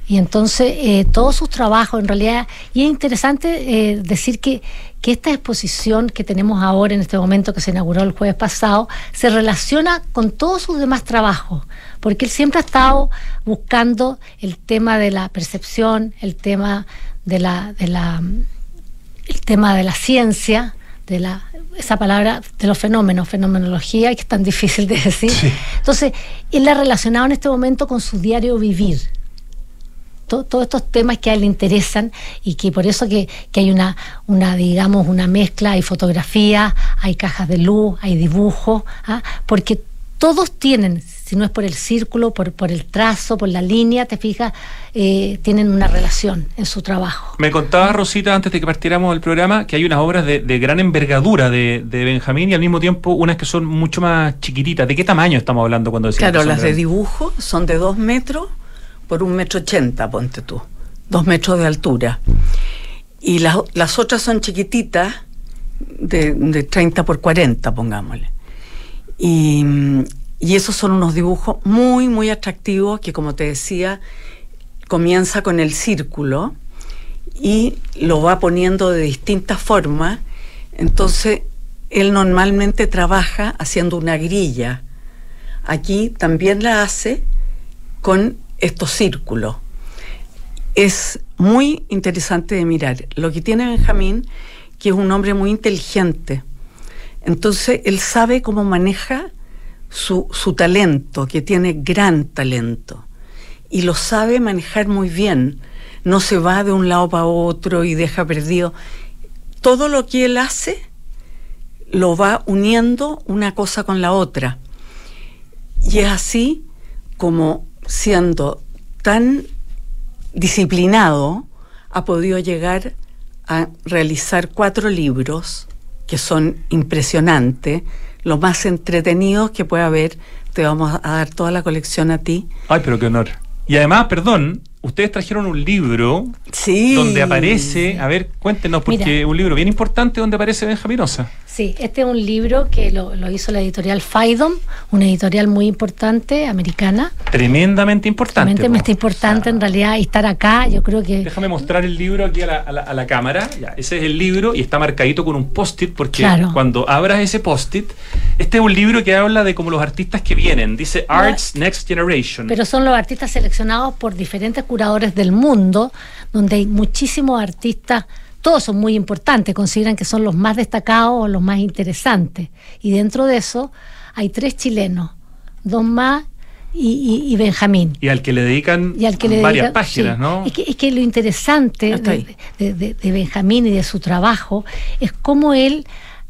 Y entonces eh, todos sus trabajos en realidad, y es interesante eh, decir que, que esta exposición que tenemos ahora en este momento que se inauguró el jueves pasado, se relaciona con todos sus demás trabajos, porque él siempre ha estado buscando el tema de la percepción, el tema de la, de la el tema de la ciencia, de la esa palabra de los fenómenos, fenomenología, que es tan difícil de decir. Entonces, él la ha relacionado en este momento con su diario vivir. todos estos temas que a él le interesan y que por eso que, hay una, una, digamos, una mezcla, hay fotografía, hay cajas de luz, hay dibujos, ¿ah? porque todos tienen, si no es por el círculo, por, por el trazo, por la línea, te fijas, eh, tienen una relación en su trabajo. Me contaba Rosita antes de que partiéramos del programa que hay unas obras de, gran envergadura de, Benjamín y al mismo tiempo unas que son mucho más chiquititas. ¿De qué tamaño estamos hablando cuando decimos? Claro, las de dibujo son de dos metros por un metro ochenta, ponte tú, dos metros de altura. Y las, las otras son chiquititas, de, de 30 por 40, pongámosle. Y, esos son unos dibujos muy, muy atractivos que, como te decía, comienza con el círculo y lo va poniendo de distintas formas. Entonces, él normalmente trabaja haciendo una grilla. Aquí también la hace con estos círculos. Es muy interesante de mirar. Lo que tiene Benjamín, que es un hombre muy inteligente, entonces, él sabe cómo maneja su, talento, que tiene gran talento, y lo sabe manejar muy bien. No se va de un lado para otro y deja perdido. Todo lo que él hace lo va uniendo una cosa con la otra. Y es así como siendo tan disciplinado ha podido llegar a realizar cuatro libros que son impresionantes, lo más entretenidos que puede haber. Te vamos a dar toda la colección a ti. Ay, pero qué honor. Y además, perdón, ustedes trajeron un libro sí. donde aparece, a ver, cuéntenos, porque un libro bien importante donde aparece Benjaminosa. Sí, este es un libro que lo, hizo la editorial Faidom, una editorial muy importante, americana. Tremendamente importante. Tremendamente importante en realidad estar acá, yo creo que... Déjame mostrar el libro aquí a la, cámara, ese es el libro y está marcadito con un post-it porque cuando abras ese post-it, este es un libro que habla de como los artistas que vienen, dice Arts Next Generation. Pero son los artistas seleccionados por diferentes curadores del mundo, donde hay muchísimos artistas todos son muy importantes, consideran que son los más destacados o los más interesantes. Y dentro de eso hay tres chilenos, dos más y, Benjamín. Y al que le dedican varias páginas, ¿no? Es que, lo interesante de, Benjamín y de su trabajo es cómo él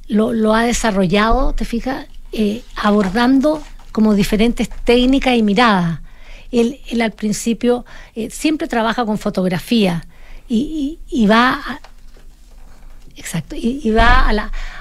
lo, ha desarrollado, te fijas, eh, abordando como diferentes técnicas y miradas. Él, al principio eh, siempre trabaja con fotografía y, y va Exacto, y, va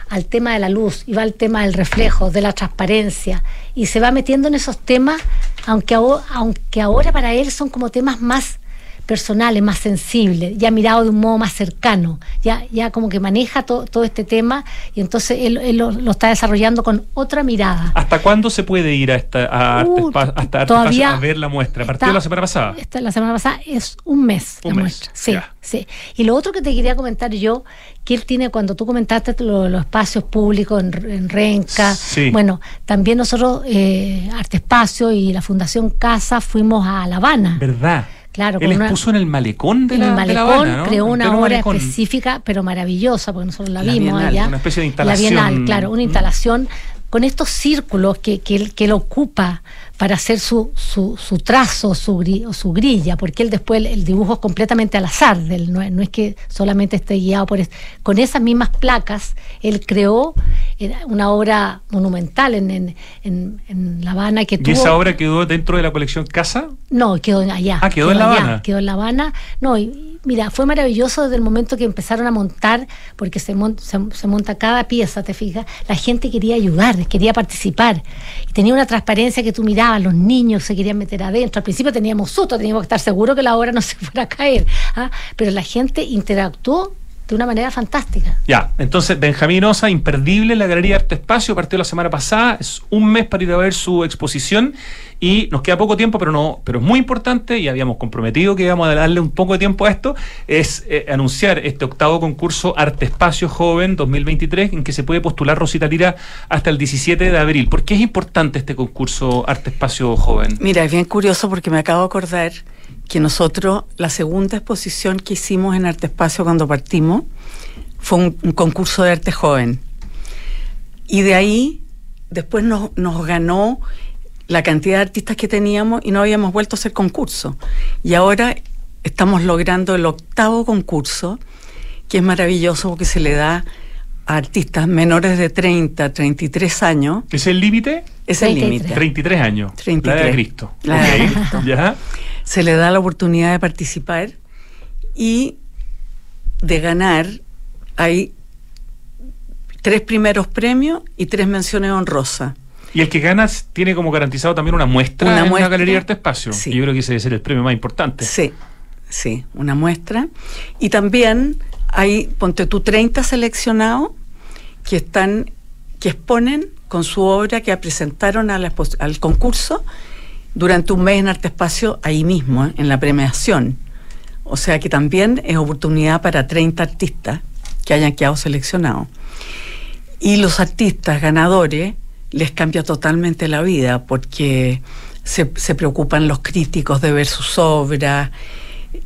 al tema de la luz, y va al tema del reflejo, de la transparencia, y se va metiendo en esos temas, aunque, aunque ahora para él son como temas más personales, más sensibles, ya mirado de un modo más cercano, ya, ya como que maneja todo este tema y entonces él, lo, está desarrollando con otra mirada. ¿Hasta cuándo se puede ir a, esta, a, uh, hasta a ver la muestra? ¿A partir de la semana pasada? Esta, la semana pasada es un mes la muestra. Sí, sí. Y lo otro que te quería comentar yo, que él tiene, cuando tú comentaste los espacios públicos en, Renca, bueno, también nosotros, eh, Arte Espacio y la Fundación Casa, fuimos a La Habana. ¿Verdad? Claro, Él expuso en el malecón de en la, el malecón creó una obra específica, pero maravillosa, porque nosotros la, vimos allá. Una especie de instalación. La Bienal, claro, una instalación con estos círculos que, que, que él ocupa para hacer su, su, su trazo su, su grilla, porque él después el, dibujo es completamente al azar, él no, no, es que solamente esté guiado por... Con esas mismas placas, él creó eh, una obra monumental en, en, en, La Habana que ¿Y esa obra quedó dentro de la colección Casa? No, quedó allá. Ah, quedó, en La Habana. Quedó en La Habana. No, y, mira, fue maravilloso desde el momento que empezaron a montar, porque se, se, monta cada pieza, te fijas, la gente quería ayudar, quería participar. Y tenía una transparencia que tú mirabas, los niños se querían meter adentro. Al principio teníamos susto, teníamos que estar seguros que la obra no se fuera a caer. ¿ah? Pero la gente interactuó de una manera fantástica. Ya, entonces Benjamín Osa, imperdible la Galería Arte Espacio, partió la semana pasada, es un mes para ir a ver su exposición y nos queda poco tiempo, pero no, pero es muy importante y habíamos comprometido que íbamos a darle un poco de tiempo a esto, es eh, anunciar este octavo concurso Arte Espacio Joven 2023 en que se puede postular Rosita Lira hasta el 17 de abril. ¿Por qué es importante este concurso Arte Espacio Joven? Mira, es bien curioso porque me acabo de acordar que nosotros, la segunda exposición que hicimos en Arte Espacio cuando partimos, fue un, concurso de arte joven. Y de ahí, después nos ganó la cantidad de artistas que teníamos y no habíamos vuelto a hacer concurso. Y ahora estamos logrando el octavo concurso, que es maravilloso porque se le da a artistas menores de 30, 33 años. ¿Es el límite? Es el 33. límite. 33 años. 33. La de Cristo. La de. Cristo. ¿Ya? Se le da la oportunidad de participar y de ganar. Hay tres primeros premios y tres menciones honrosas. Y el que gana tiene como garantizado también una muestra Una en muestra. la Galería de Arte Espacio. Sí. Y yo creo que ese debe ser el premio más importante. Sí, sí, una muestra. Y también hay, ponte tú, 30 seleccionados que están, que exponen con su obra que presentaron a la expos- al concurso durante un mes en Arte Espacio ahí mismo, ¿eh? en la premiación. O sea que también es oportunidad para 30 artistas que hayan quedado seleccionados. Y los artistas ganadores les cambia totalmente la vida porque se, se preocupan los críticos de ver sus obras,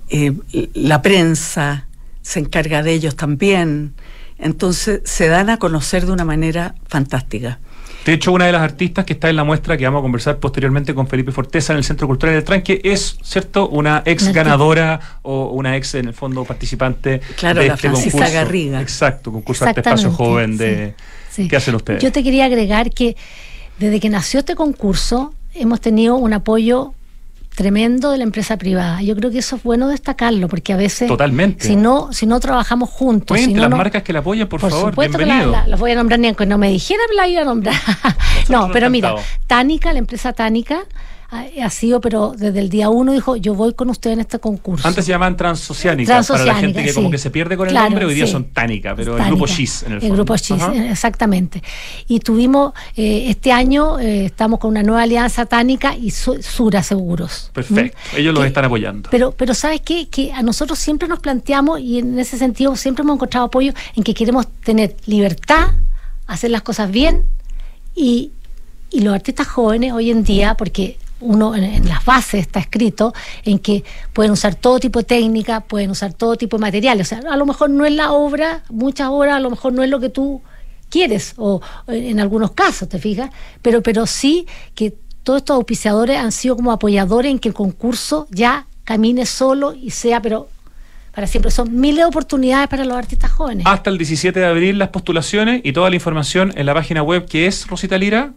eh, la prensa se encarga de ellos también. Entonces se dan a conocer de una manera fantástica. De hecho, una de las artistas que está en la muestra que vamos a conversar posteriormente con Felipe Forteza en el Centro Cultural del Tranque es, ¿cierto?, una ex ganadora o una ex, en el fondo, participante Claro, de la este Francisca concurso. Garriga. Exacto, concurso de Arte Espacio Exactamente, Joven de... sí, ¿Qué hacen ustedes? Yo te quería agregar que desde que nació este concurso hemos tenido un apoyo tremendo de la empresa privada. Yo creo que eso es bueno destacarlo porque a veces Totalmente. si no si no trabajamos juntos, si Cuente no las no- marcas que la apoyan, por, por favor, supuesto que la, bienvenido. la- las voy a nombrar ni aunque no me dijera la iba a nombrar. no, pero mira. Tánica, la empresa Tánica, ha, ha sido, pero desde el día uno dijo, yo voy con usted en este concurso. Antes se llamaban transoceánicas, para la gente que como que se pierde con el Claro, nombre, hoy día sí. son Tánica, pero el grupo X en el fondo. grupo Ajá. eh, exactamente. Y tuvimos, eh, este año eh, estamos con una nueva alianza tánica y Su- Sura Seguros. Perfecto, ¿Mm? ellos los Que- están apoyando. Pero, pero ¿sabes qué? Que a nosotros siempre nos planteamos y en ese sentido siempre hemos encontrado apoyo en que queremos tener libertad, hacer las cosas bien y, y los artistas jóvenes hoy en día, porque uno en, las bases está escrito en que pueden usar todo tipo de técnica, pueden usar todo tipo de materiales. O sea, a lo mejor no es la obra, muchas obras a lo mejor no es lo que tú quieres, o en algunos casos, ¿te fijas? Pero, pero sí que todos estos auspiciadores han sido como apoyadores en que el concurso ya camine solo y sea, pero para siempre. Son miles de oportunidades para los artistas jóvenes. Hasta el 17 de abril las postulaciones y toda la información en la página web que es Rosita Lira.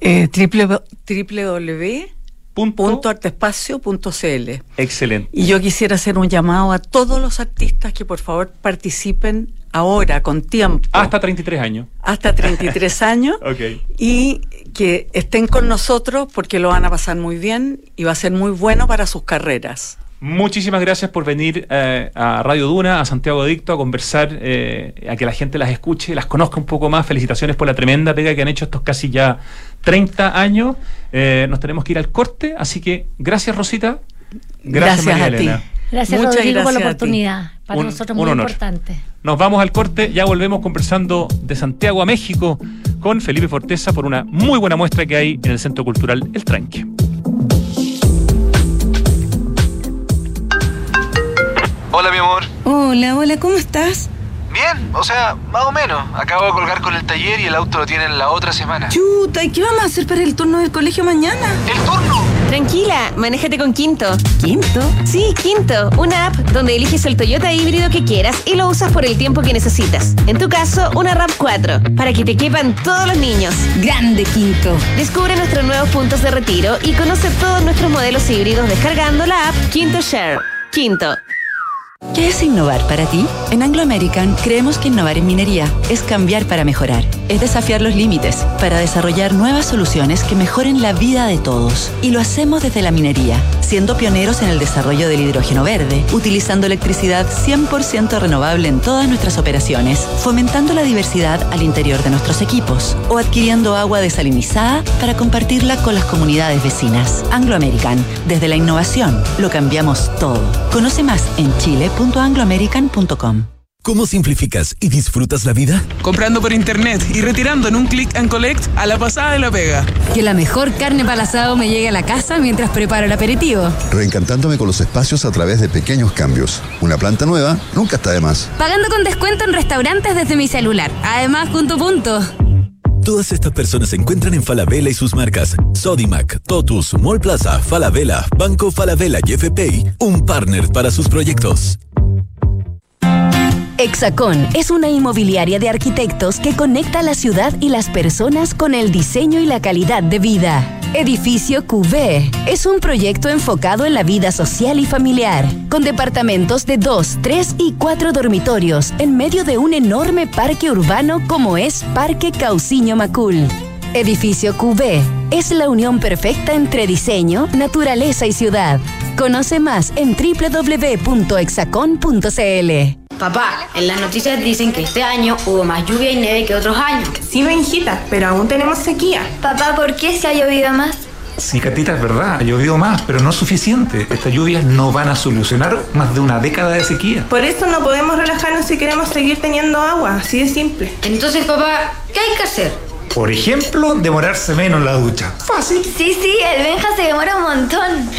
Eh, www.artespacio.cl Excelente. Y yo quisiera hacer un llamado a todos los artistas que por favor participen ahora, con tiempo. Hasta 33 años. hasta 33 años Ok. y que estén con nosotros porque lo van a pasar muy bien y va a ser muy bueno para sus carreras. Muchísimas gracias por venir eh, a Radio Duna, a Santiago Adicto, a conversar, eh, a que la gente las escuche, las conozca un poco más. Felicitaciones por la tremenda pega que han hecho estos casi ya 30 años. Eh, nos tenemos que ir al corte, así que gracias Rosita. Gracias, Gracias María a ti. Elena. Gracias Muchas Rodrigo por la gracias a ti. oportunidad. Para Un- nosotros un muy honor. importante. Nos vamos al corte, ya volvemos conversando de Santiago a México con Felipe Forteza por una muy buena muestra que hay en el Centro Cultural El Tranque. Amor. Hola, hola, ¿cómo estás? Bien, o sea, más o menos. Acabo de colgar con el taller y el auto lo tienen la otra semana. Chuta, ¿y qué vamos a hacer para el turno del colegio mañana? ¡El turno! Tranquila, manéjate con Quinto. ¿Quinto? Sí, Quinto, una app donde eliges el Toyota híbrido que quieras y lo usas por el tiempo que necesitas. En tu caso, una RAV 4, para que te quepan todos los niños. Grande Quinto. Descubre nuestros nuevos puntos de retiro y conoce todos nuestros modelos híbridos descargando la app Quinto Share. Quinto. ¿Qué es innovar para ti? En Anglo American creemos que innovar en minería es cambiar para mejorar, es desafiar los límites para desarrollar nuevas soluciones que mejoren la vida de todos. Y lo hacemos desde la minería, siendo pioneros en el desarrollo del hidrógeno verde, utilizando electricidad 100% renovable en todas nuestras operaciones, fomentando la diversidad al interior de nuestros equipos o adquiriendo agua desalinizada para compartirla con las comunidades vecinas. Anglo American, desde la innovación, lo cambiamos todo. Conoce más en chile.angloamerican.com. ¿Cómo simplificas y disfrutas la vida? Comprando por internet y retirando en un click and collect a la pasada de la pega. Que la mejor carne para el asado me llegue a la casa mientras preparo el aperitivo. Reencantándome con los espacios a través de pequeños cambios. Una planta nueva nunca está de más. Pagando con descuento en restaurantes desde mi celular. Además, punto punto. Todas estas personas se encuentran en Falabella y sus marcas Sodimac, Totus, Mall Plaza, Falabella, Banco Falabella y FPI, un partner para sus proyectos. Hexacón es una inmobiliaria de arquitectos que conecta la ciudad y las personas con el diseño y la calidad de vida. Edificio QV es un proyecto enfocado en la vida social y familiar, con departamentos de 2, 3 y 4 dormitorios en medio de un enorme parque urbano como es Parque Cauciño Macul. Edificio QV es la unión perfecta entre diseño, naturaleza y ciudad. Conoce más en www.exacon.cl. Papá, en las noticias dicen que este año hubo más lluvia y nieve que otros años. Sí, Benjita, pero aún tenemos sequía. Papá, ¿por qué se ha llovido más? Sí, Catita, es verdad, ha llovido más, pero no es suficiente. Estas lluvias no van a solucionar más de una década de sequía. Por eso no podemos relajarnos si queremos seguir teniendo agua, así de simple. Entonces, papá, ¿qué hay que hacer? Por ejemplo, demorarse menos en la ducha. Fácil. Sí, sí, el Benja se demora un montón.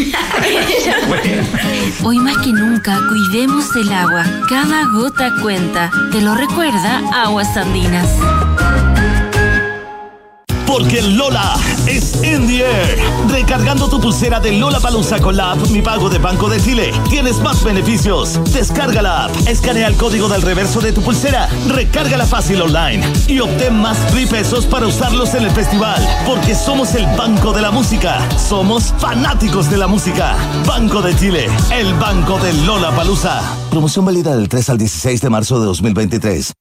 Hoy más que nunca, cuidemos el agua. Cada gota cuenta. ¿Te lo recuerda? Aguas Andinas. Porque Lola es in the air. Recargando tu pulsera de Lola Palusa con la app Mi Pago de Banco de Chile, tienes más beneficios. Descarga la app, escanea el código del reverso de tu pulsera, recárgala fácil online y obtén más free pesos para usarlos en el festival. Porque somos el Banco de la Música. Somos fanáticos de la música. Banco de Chile, el Banco de Lola Palusa. Promoción válida del 3 al 16 de marzo de 2023.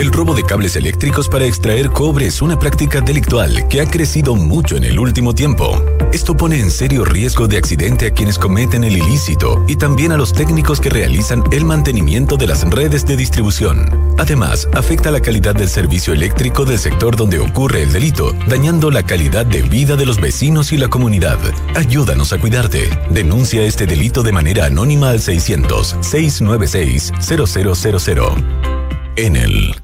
El robo de cables eléctricos para extraer cobre es una práctica delictual que ha crecido mucho en el último tiempo. Esto pone en serio riesgo de accidente a quienes cometen el ilícito y también a los técnicos que realizan el mantenimiento de las redes de distribución. Además, afecta la calidad del servicio eléctrico del sector donde ocurre el delito, dañando la calidad de vida de los vecinos y la comunidad. Ayúdanos a cuidarte. Denuncia este delito de manera anónima al 600 696 0000. Enel.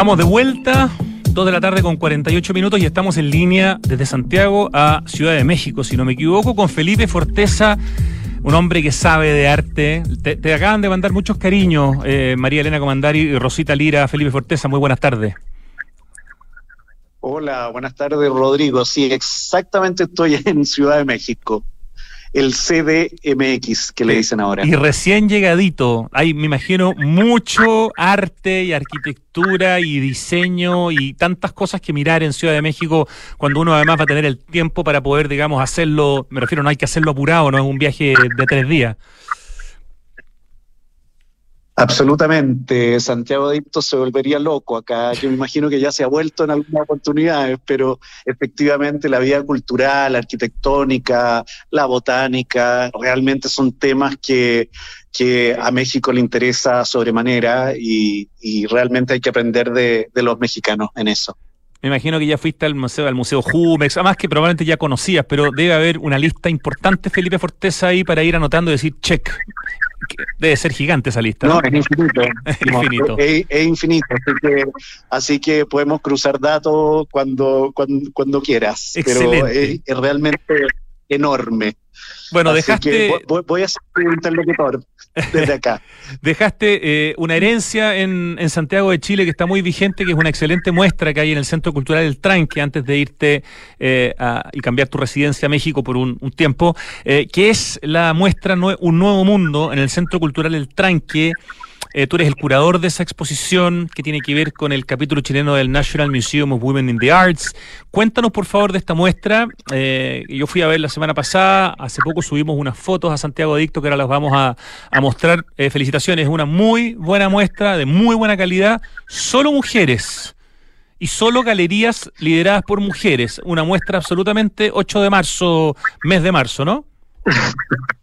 Estamos de vuelta, 2 de la tarde con 48 minutos y estamos en línea desde Santiago a Ciudad de México, si no me equivoco, con Felipe Forteza, un hombre que sabe de arte. Te, acaban de mandar muchos cariños, eh, María Elena Comandari y Rosita Lira. Felipe Forteza, muy buenas tardes. Hola, buenas tardes, Rodrigo. Sí, exactamente estoy en Ciudad de México el CDMX que le dicen ahora. Y recién llegadito, hay, me imagino, mucho arte y arquitectura y diseño y tantas cosas que mirar en Ciudad de México cuando uno además va a tener el tiempo para poder, digamos, hacerlo, me refiero, no hay que hacerlo apurado, no es un viaje de tres días. Absolutamente. Santiago Adicto se volvería loco acá. Yo me imagino que ya se ha vuelto en algunas oportunidades, pero efectivamente la vida cultural, arquitectónica, la botánica, realmente son temas que, que a México le interesa sobremanera y, realmente hay que aprender de, de los mexicanos en eso. Me imagino que ya fuiste al museo, al museo Jumex, además que probablemente ya conocías, pero debe haber una lista importante, Felipe Forteza, ahí para ir anotando y decir check. Debe ser gigante esa lista. No, es infinito. es, infinito. Es, infinito. Así que, así que podemos cruzar datos cuando, cuando, cuando quieras. Pero es, realmente enorme. Bueno, dejaste. voy, a ser un interlocutor desde acá. dejaste eh, una herencia en, en, Santiago de Chile que está muy vigente, que es una excelente muestra que hay en el Centro Cultural El Tranque, antes de irte eh, a, y cambiar tu residencia a México por un, tiempo, eh, que es la muestra Un Nuevo Mundo en el Centro Cultural El Tranque. Eh, tú eres el curador de esa exposición que tiene que ver con el capítulo chileno del National Museum of Women in the Arts. Cuéntanos, por favor, de esta muestra. Eh, yo fui a ver la semana pasada, hace poco subimos unas fotos a Santiago Adicto que ahora las vamos a, mostrar. Eh, felicitaciones, es una muy buena muestra, de muy buena calidad. Solo mujeres y solo galerías lideradas por mujeres. Una muestra absolutamente 8 de marzo, mes de marzo, ¿no?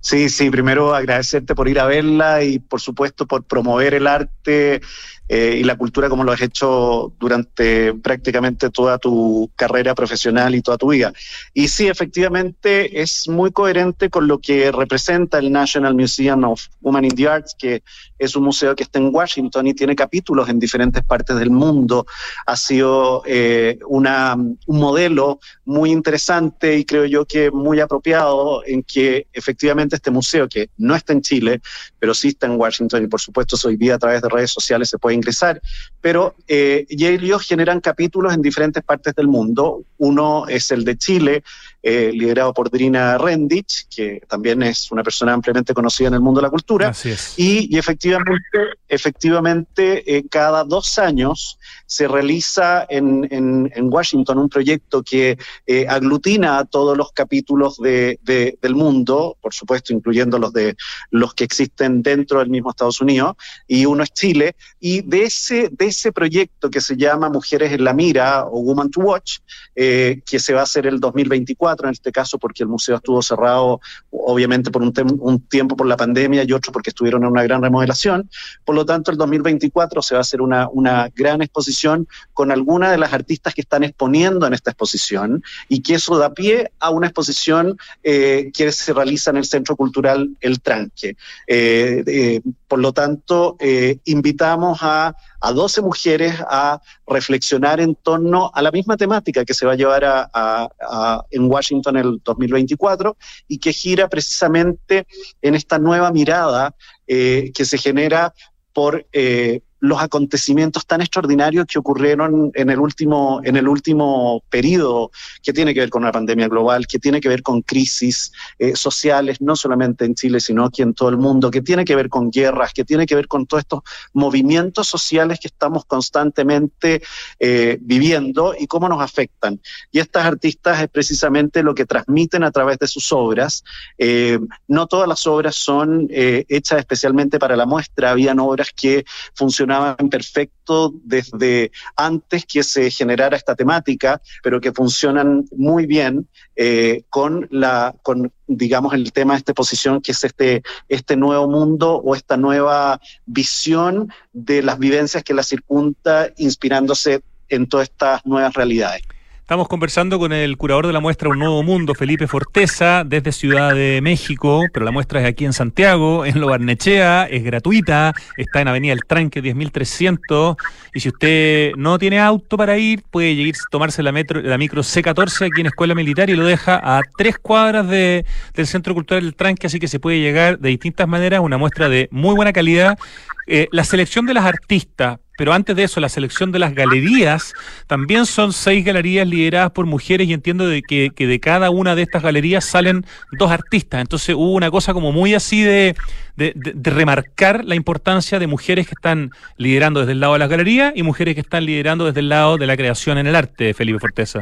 Sí, sí, primero agradecerte por ir a verla y por supuesto por promover el arte eh, y la cultura como lo has hecho durante prácticamente toda tu carrera profesional y toda tu vida. Y sí, efectivamente es muy coherente con lo que representa el National Museum of Women in the Arts, que es un museo que está en Washington y tiene capítulos en diferentes partes del mundo. Ha sido eh, una, un modelo muy interesante y creo yo que muy apropiado en que efectivamente este museo, que no está en Chile, pero sí está en Washington y por supuesto hoy día a través de redes sociales se puede ingresar, pero eh, y ellos generan capítulos en diferentes partes del mundo. Uno es el de Chile, eh, liderado por Drina Rendich, que también es una persona ampliamente conocida en el mundo de la cultura. Así es. Y, y efectivamente, efectivamente eh, cada dos años se realiza en, en, en Washington un proyecto que eh, aglutina a todos los capítulos de, de- del mundo, por supuesto, incluyendo los de los que existen dentro del mismo Estados Unidos, y uno es Chile. Y de ese, de ese proyecto que se llama Mujeres en la Mira o Woman to Watch, eh, que se va a hacer el 2024 en este caso, porque el museo estuvo cerrado, obviamente, por un, un tiempo por la pandemia y otro porque estuvieron en una gran remodelación. Por lo tanto, el 2024 se va a hacer una, una gran exposición con algunas de las artistas que están exponiendo en esta exposición y que eso da pie a una exposición eh, que se realiza en el Centro Cultural El Tranque. Eh, eh, por lo tanto, eh, invitamos a, a 12 mujeres a reflexionar en torno a la misma temática que se va a llevar a, a- a- en Washington el 2024 y que gira precisamente en esta nueva mirada eh, que se genera por eh, los acontecimientos tan extraordinarios que ocurrieron en el último en el último periodo que tiene que ver con una pandemia global, que tiene que ver con crisis eh, sociales, no solamente en Chile, sino aquí en todo el mundo, que tiene que ver con guerras, que tiene que ver con todos estos movimientos sociales que estamos constantemente eh, viviendo y cómo nos afectan. Y estas artistas es precisamente lo que transmiten a través de sus obras. Eh, no todas las obras son hechas especialmente para la muestra, habían obras que funcionaban perfecto desde antes que se generara esta temática, pero que funcionan muy bien eh, con la, con, digamos, el tema de esta exposición, que es este, este nuevo mundo o esta nueva visión de las vivencias que la circunda, inspirándose en todas estas nuevas realidades. Estamos conversando con el curador de la muestra Un Nuevo Mundo, Felipe Forteza, desde Ciudad de México, pero la muestra es aquí en Santiago, en Lo Barnechea, es gratuita, está en Avenida El Tranque 10300, y si usted no tiene auto para ir, puede ir tomarse la, metro, la micro C14 aquí en Escuela Militar y lo deja a tres cuadras de- del Centro Cultural El Tranque, así que se puede llegar de distintas maneras, una muestra de muy buena calidad. Eh, la selección de las artistas, pero antes de eso, la selección de las galerías, también son seis galerías lideradas por mujeres y entiendo de que, de cada una de estas galerías salen dos artistas. Entonces hubo una cosa como muy así de, de, de- de remarcar la importancia de mujeres que están liderando desde el lado de las galerías y mujeres que están liderando desde el lado de la creación en el arte, Felipe Forteza.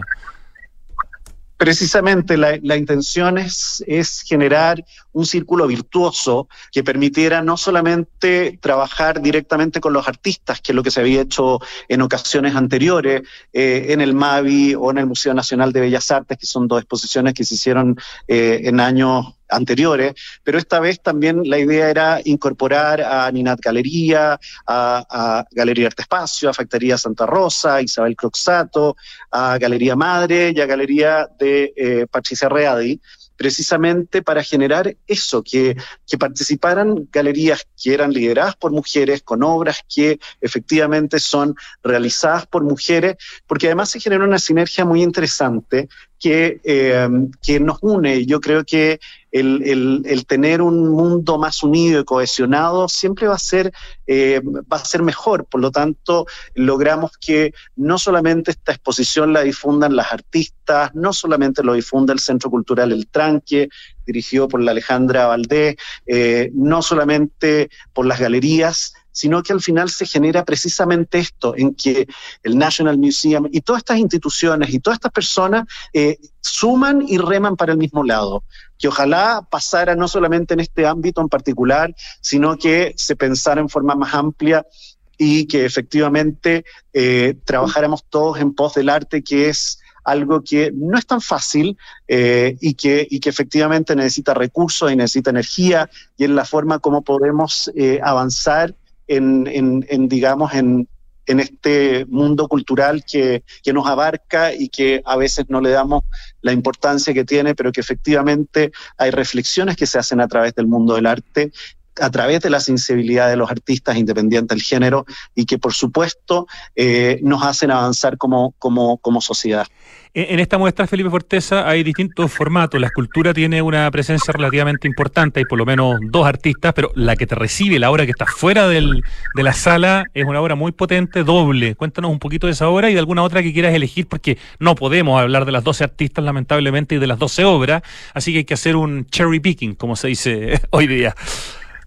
Precisamente la, la intención es, es generar un círculo virtuoso que permitiera no solamente trabajar directamente con los artistas, que es lo que se había hecho en ocasiones anteriores eh, en el MAVI o en el Museo Nacional de Bellas Artes, que son dos exposiciones que se hicieron eh, en años anteriores, pero esta vez también la idea era incorporar a Ninat Galería, a, Galería Arte Espacio, a Factoría Santa Rosa, a Isabel Croxato, a Galería Madre y a Galería de eh, Patricia Readi, precisamente para generar eso, que, que participaran galerías que eran lideradas por mujeres, con obras que efectivamente son realizadas por mujeres, porque además se genera una sinergia muy interesante que, eh, que nos une. Yo creo que el, tener un mundo más unido y cohesionado siempre va a ser eh, va a ser mejor. Por lo tanto, logramos que no solamente esta exposición la difundan las artistas, no solamente lo difunde el Centro Cultural El Tranque, dirigido por la Alejandra Valdés, eh, no solamente por las galerías, sino que al final se genera precisamente esto, en que el National Museum y todas estas instituciones y todas estas personas eh, suman y reman para el mismo lado. Que ojalá pasara no solamente en este ámbito en particular, sino que se pensara en forma más amplia y que efectivamente eh, trabajáramos todos en pos del arte, que es algo que no es tan fácil eh, y, que, y que efectivamente necesita recursos y necesita energía y es la forma como podemos eh, avanzar en, en, en, digamos, en, en este mundo cultural que, que, nos abarca y que a veces no le damos la importancia que tiene, pero que efectivamente hay reflexiones que se hacen a través del mundo del arte a través de la sensibilidad de los artistas independientes del género y que por supuesto eh, nos hacen avanzar como, como, como sociedad. En esta muestra, Felipe Forteza, hay distintos formatos. La escultura tiene una presencia relativamente importante, hay por lo menos dos artistas, pero la que te recibe, la obra que está fuera del, de la sala, es una obra muy potente, doble. Cuéntanos un poquito de esa obra y de alguna otra que quieras elegir, porque no podemos hablar de las 12 artistas, lamentablemente, y de las 12 obras, así que hay que hacer un cherry picking, como se dice hoy día.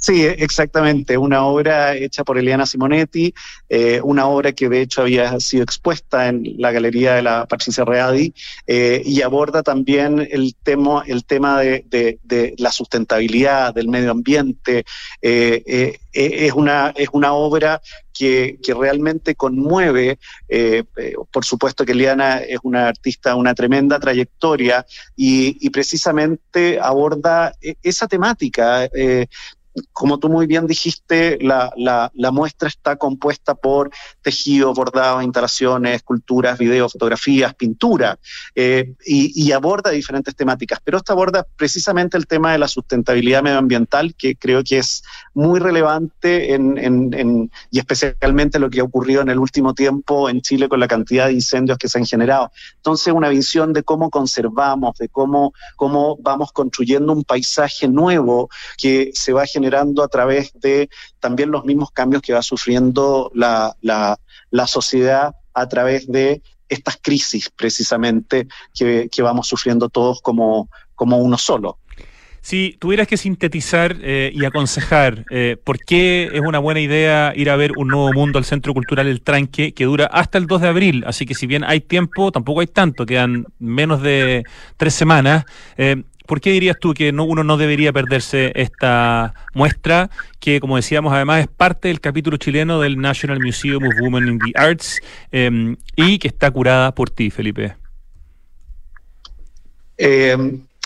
Sí, exactamente. Una obra hecha por Eliana Simonetti, eh, una obra que de hecho había sido expuesta en la galería de la Patricia Readi eh, y aborda también el tema, el tema de, la sustentabilidad del medio ambiente. Eh, es, una, es una obra que, realmente conmueve. Por supuesto que Eliana es una artista, una tremenda trayectoria y, y precisamente aborda esa temática. Eh, como tú muy bien dijiste, la, la, la, muestra está compuesta por tejidos, bordados, instalaciones, esculturas, videos, fotografías, pintura, eh, y, y, aborda diferentes temáticas. Pero esta aborda precisamente el tema de la sustentabilidad medioambiental, que creo que es muy relevante en, en, en, y especialmente lo que ha ocurrido en el último tiempo en Chile con la cantidad de incendios que se han generado. Entonces, una visión de cómo conservamos, de cómo, cómo vamos construyendo un paisaje nuevo que se va a generar generando a través de también los mismos cambios que va sufriendo la, la, la sociedad a través de estas crisis precisamente que, que vamos sufriendo todos como, como uno solo. Si tuvieras que sintetizar eh, y aconsejar eh, por qué es una buena idea ir a ver un nuevo mundo al Centro Cultural El Tranque, que dura hasta el 2 de abril, así que si bien hay tiempo, tampoco hay tanto, quedan menos de tres semanas. Eh, ¿Por qué dirías tú que no, uno no debería perderse esta muestra, que como decíamos además es parte del capítulo chileno del National Museum of Women in the Arts eh, y que está curada por ti, Felipe? Eh,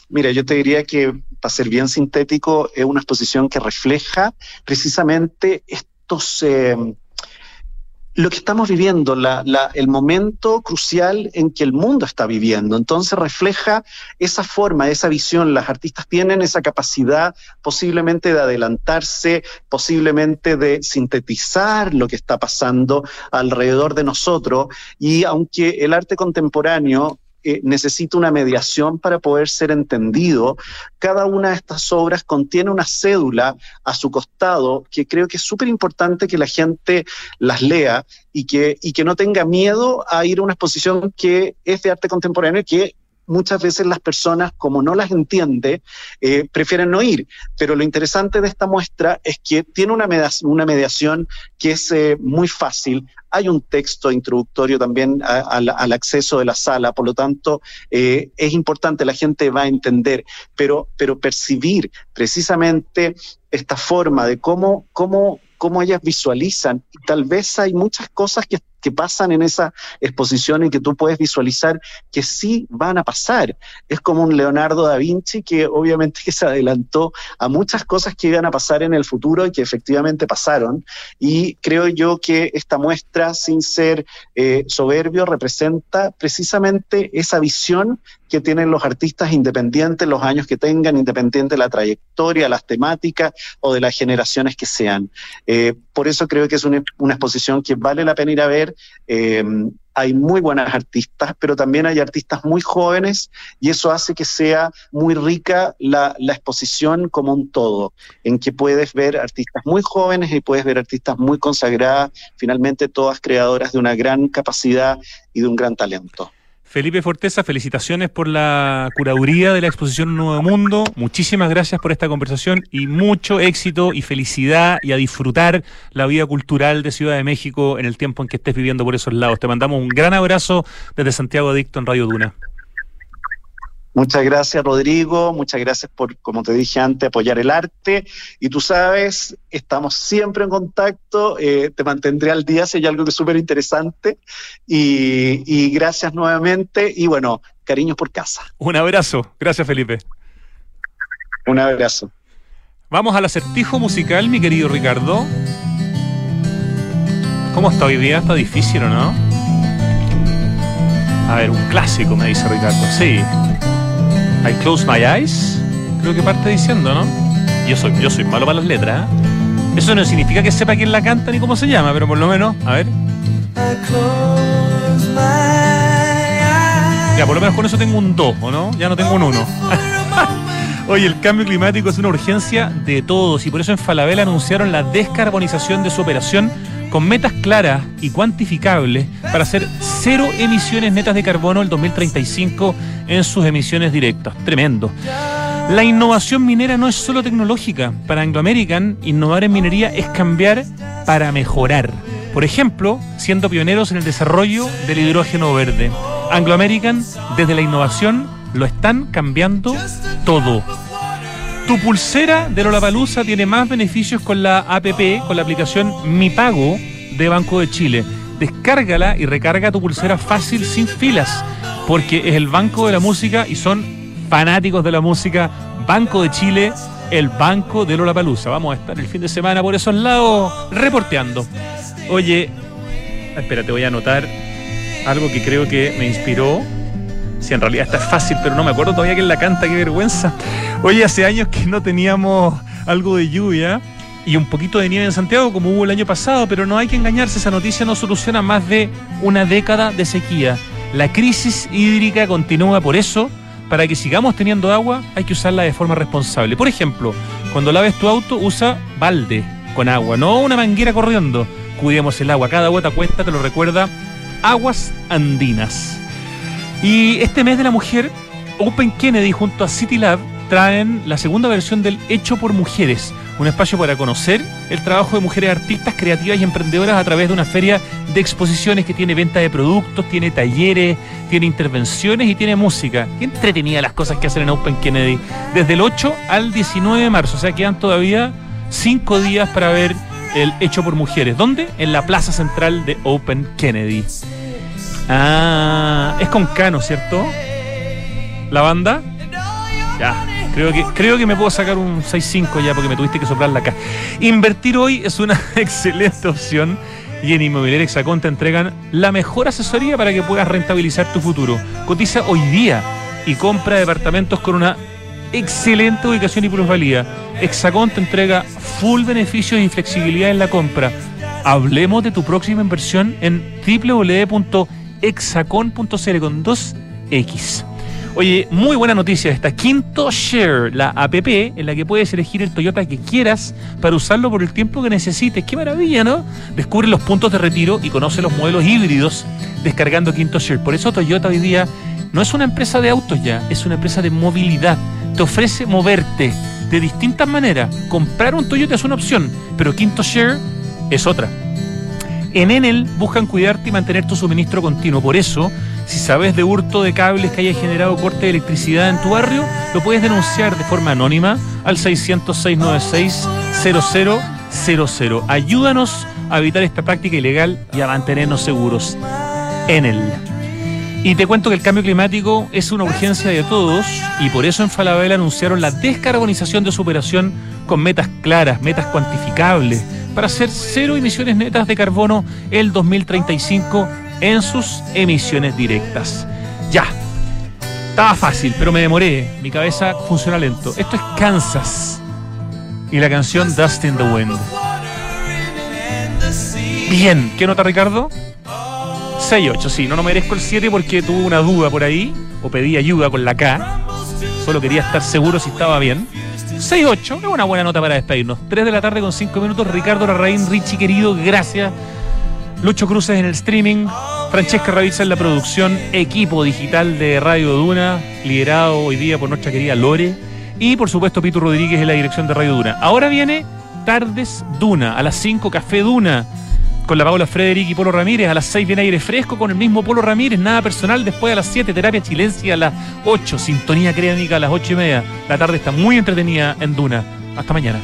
mira, yo te diría que, para ser bien sintético, es una exposición que refleja precisamente estos... Eh, lo que estamos viviendo, la, la, el momento crucial en que el mundo está viviendo. Entonces refleja esa forma, esa visión. Las artistas tienen esa capacidad posiblemente de adelantarse, posiblemente de sintetizar lo que está pasando alrededor de nosotros. Y aunque el arte contemporáneo necesita una mediación para poder ser entendido. Cada una de estas obras contiene una cédula a su costado que creo que es súper importante que la gente las lea y que, y que no tenga miedo a ir a una exposición que es de arte contemporáneo y que muchas veces las personas, como no las entiende, eh, prefieren no ir. Pero lo interesante de esta muestra es que tiene una, mediación, una mediación que es eh, muy fácil. Hay un texto introductorio también a, al acceso de la sala, por lo tanto, eh, es importante, la gente va a entender, pero, pero percibir precisamente esta forma de cómo, cómo, cómo ellas visualizan. Tal vez hay muchas cosas que que pasan en esa exposición y que tú puedes visualizar que sí van a pasar. Es como un Leonardo da Vinci que obviamente que se adelantó a muchas cosas que iban a pasar en el futuro y que efectivamente pasaron. Y creo yo que esta muestra, sin ser eh, soberbio, representa precisamente esa visión que tienen los artistas independientes, los años que tengan, independiente de la trayectoria, las temáticas o de las generaciones que sean. Eh, por eso creo que es una, una, exposición que vale la pena ir a ver. Eh, hay muy buenas artistas, pero también hay artistas muy jóvenes y eso hace que sea muy rica la, la, exposición como un todo, en que puedes ver artistas muy jóvenes y puedes ver artistas muy consagradas, finalmente todas creadoras de una gran capacidad y de un gran talento. Felipe Forteza, felicitaciones por la curaduría de la exposición Nuevo Mundo. Muchísimas gracias por esta conversación y mucho éxito y felicidad y a disfrutar la vida cultural de Ciudad de México en el tiempo en que estés viviendo por esos lados. Te mandamos un gran abrazo desde Santiago Adicto en Radio Duna. Muchas gracias, Rodrigo. Muchas gracias por, como te dije antes, apoyar el arte. Y tú sabes, estamos siempre en contacto. Eh, te mantendré al día si hay algo que es súper interesante. Y, y gracias nuevamente. Y bueno, cariños por casa. Un abrazo. Gracias, Felipe. Un abrazo. Vamos al acertijo musical, mi querido Ricardo. ¿Cómo está hoy día? Está difícil, ¿o no? A ver, un clásico, me dice Ricardo. Sí. I close my eyes. Creo que parte diciendo, ¿no? Yo soy, yo soy malo para las letras. ¿eh? Eso no significa que sepa quién la canta ni cómo se llama, pero por lo menos, a ver. Ya, por lo menos con eso tengo un 2, ¿o no? Ya no tengo un 1. Oye, el cambio climático es una urgencia de todos y por eso en Falabella anunciaron la descarbonización de su operación con metas claras y cuantificables para hacer cero emisiones netas de carbono el 2035 en sus emisiones directas. Tremendo. La innovación minera no es solo tecnológica. Para Anglo American, innovar en minería es cambiar para mejorar. Por ejemplo, siendo pioneros en el desarrollo del hidrógeno verde. Anglo American, desde la innovación, lo están cambiando todo. Tu pulsera de Lollapalooza tiene más beneficios con la APP, con la aplicación Mi Pago de Banco de Chile. Descárgala y recarga tu pulsera fácil sin filas, porque es el Banco de la Música y son fanáticos de la música. Banco de Chile, el Banco de Lollapalooza. Vamos a estar el fin de semana por esos lados reporteando. Oye, espérate, voy a anotar algo que creo que me inspiró si en realidad está fácil, pero no me acuerdo todavía quién la canta, qué vergüenza. Oye, hace años que no teníamos algo de lluvia y un poquito de nieve en Santiago, como hubo el año pasado, pero no hay que engañarse, esa noticia no soluciona más de una década de sequía. La crisis hídrica continúa por eso. Para que sigamos teniendo agua, hay que usarla de forma responsable. Por ejemplo, cuando laves tu auto, usa balde con agua, no una manguera corriendo. Cuidemos el agua, cada gota cuenta, te lo recuerda. Aguas andinas. Y este mes de la mujer, Open Kennedy junto a City Lab traen la segunda versión del Hecho por Mujeres, un espacio para conocer el trabajo de mujeres artistas, creativas y emprendedoras a través de una feria de exposiciones que tiene venta de productos, tiene talleres, tiene intervenciones y tiene música. Qué entretenida las cosas que hacen en Open Kennedy. Desde el 8 al 19 de marzo, o sea, quedan todavía cinco días para ver el Hecho por Mujeres. ¿Dónde? En la plaza central de Open Kennedy. Ah, es con Cano, ¿cierto? ¿La banda? Ya, creo que, creo que me puedo sacar un 6-5 ya porque me tuviste que soplar la acá. Invertir hoy es una excelente opción y en Inmobiliaria Hexacón te entregan la mejor asesoría para que puedas rentabilizar tu futuro. Cotiza hoy día y compra departamentos con una excelente ubicación y plusvalía. Hexacón te entrega full beneficios y flexibilidad en la compra. Hablemos de tu próxima inversión en www.hexacon.cl con 2X. Oye, muy buena noticia esta. Quinto Share, la app en la que puedes elegir el Toyota que quieras para usarlo por el tiempo que necesites. Qué maravilla, ¿no? Descubre los puntos de retiro y conoce los modelos híbridos descargando Quinto Share. Por eso Toyota hoy día no es una empresa de autos ya, es una empresa de movilidad. Te ofrece moverte de distintas maneras. Comprar un Toyota es una opción, pero Quinto Share es otra. En Enel buscan cuidarte y mantener tu suministro continuo. Por eso, si sabes de hurto de cables que haya generado corte de electricidad en tu barrio, lo puedes denunciar de forma anónima al 600-696-0000. Ayúdanos a evitar esta práctica ilegal y a mantenernos seguros. Enel. Y te cuento que el cambio climático es una urgencia de todos y por eso en Falabella anunciaron la descarbonización de su operación con metas claras, metas cuantificables, para hacer cero emisiones netas de carbono el 2035 en sus emisiones directas. Ya, estaba fácil, pero me demoré, mi cabeza funciona lento. Esto es Kansas y la canción Dust in the Wind. Bien, ¿qué nota Ricardo? 6-8, sí, no, no merezco el 7 porque tuve una duda por ahí, o pedí ayuda con la K, solo quería estar seguro si estaba bien. 6-8, es una buena nota para despedirnos. 3 de la tarde con 5 minutos, Ricardo Larraín, Richie querido, gracias. Lucho Cruces en el streaming, Francesca Ravizza en la producción, equipo digital de Radio Duna, liderado hoy día por nuestra querida Lore, y por supuesto Pito Rodríguez en la dirección de Radio Duna. Ahora viene Tardes Duna, a las 5 Café Duna con la Paula Frederick y Polo Ramírez. A las 6 viene aire fresco con el mismo Polo Ramírez, nada personal. Después a las 7, terapia chilencia a las 8, sintonía créanica a las 8 y media. La tarde está muy entretenida en Duna. Hasta mañana.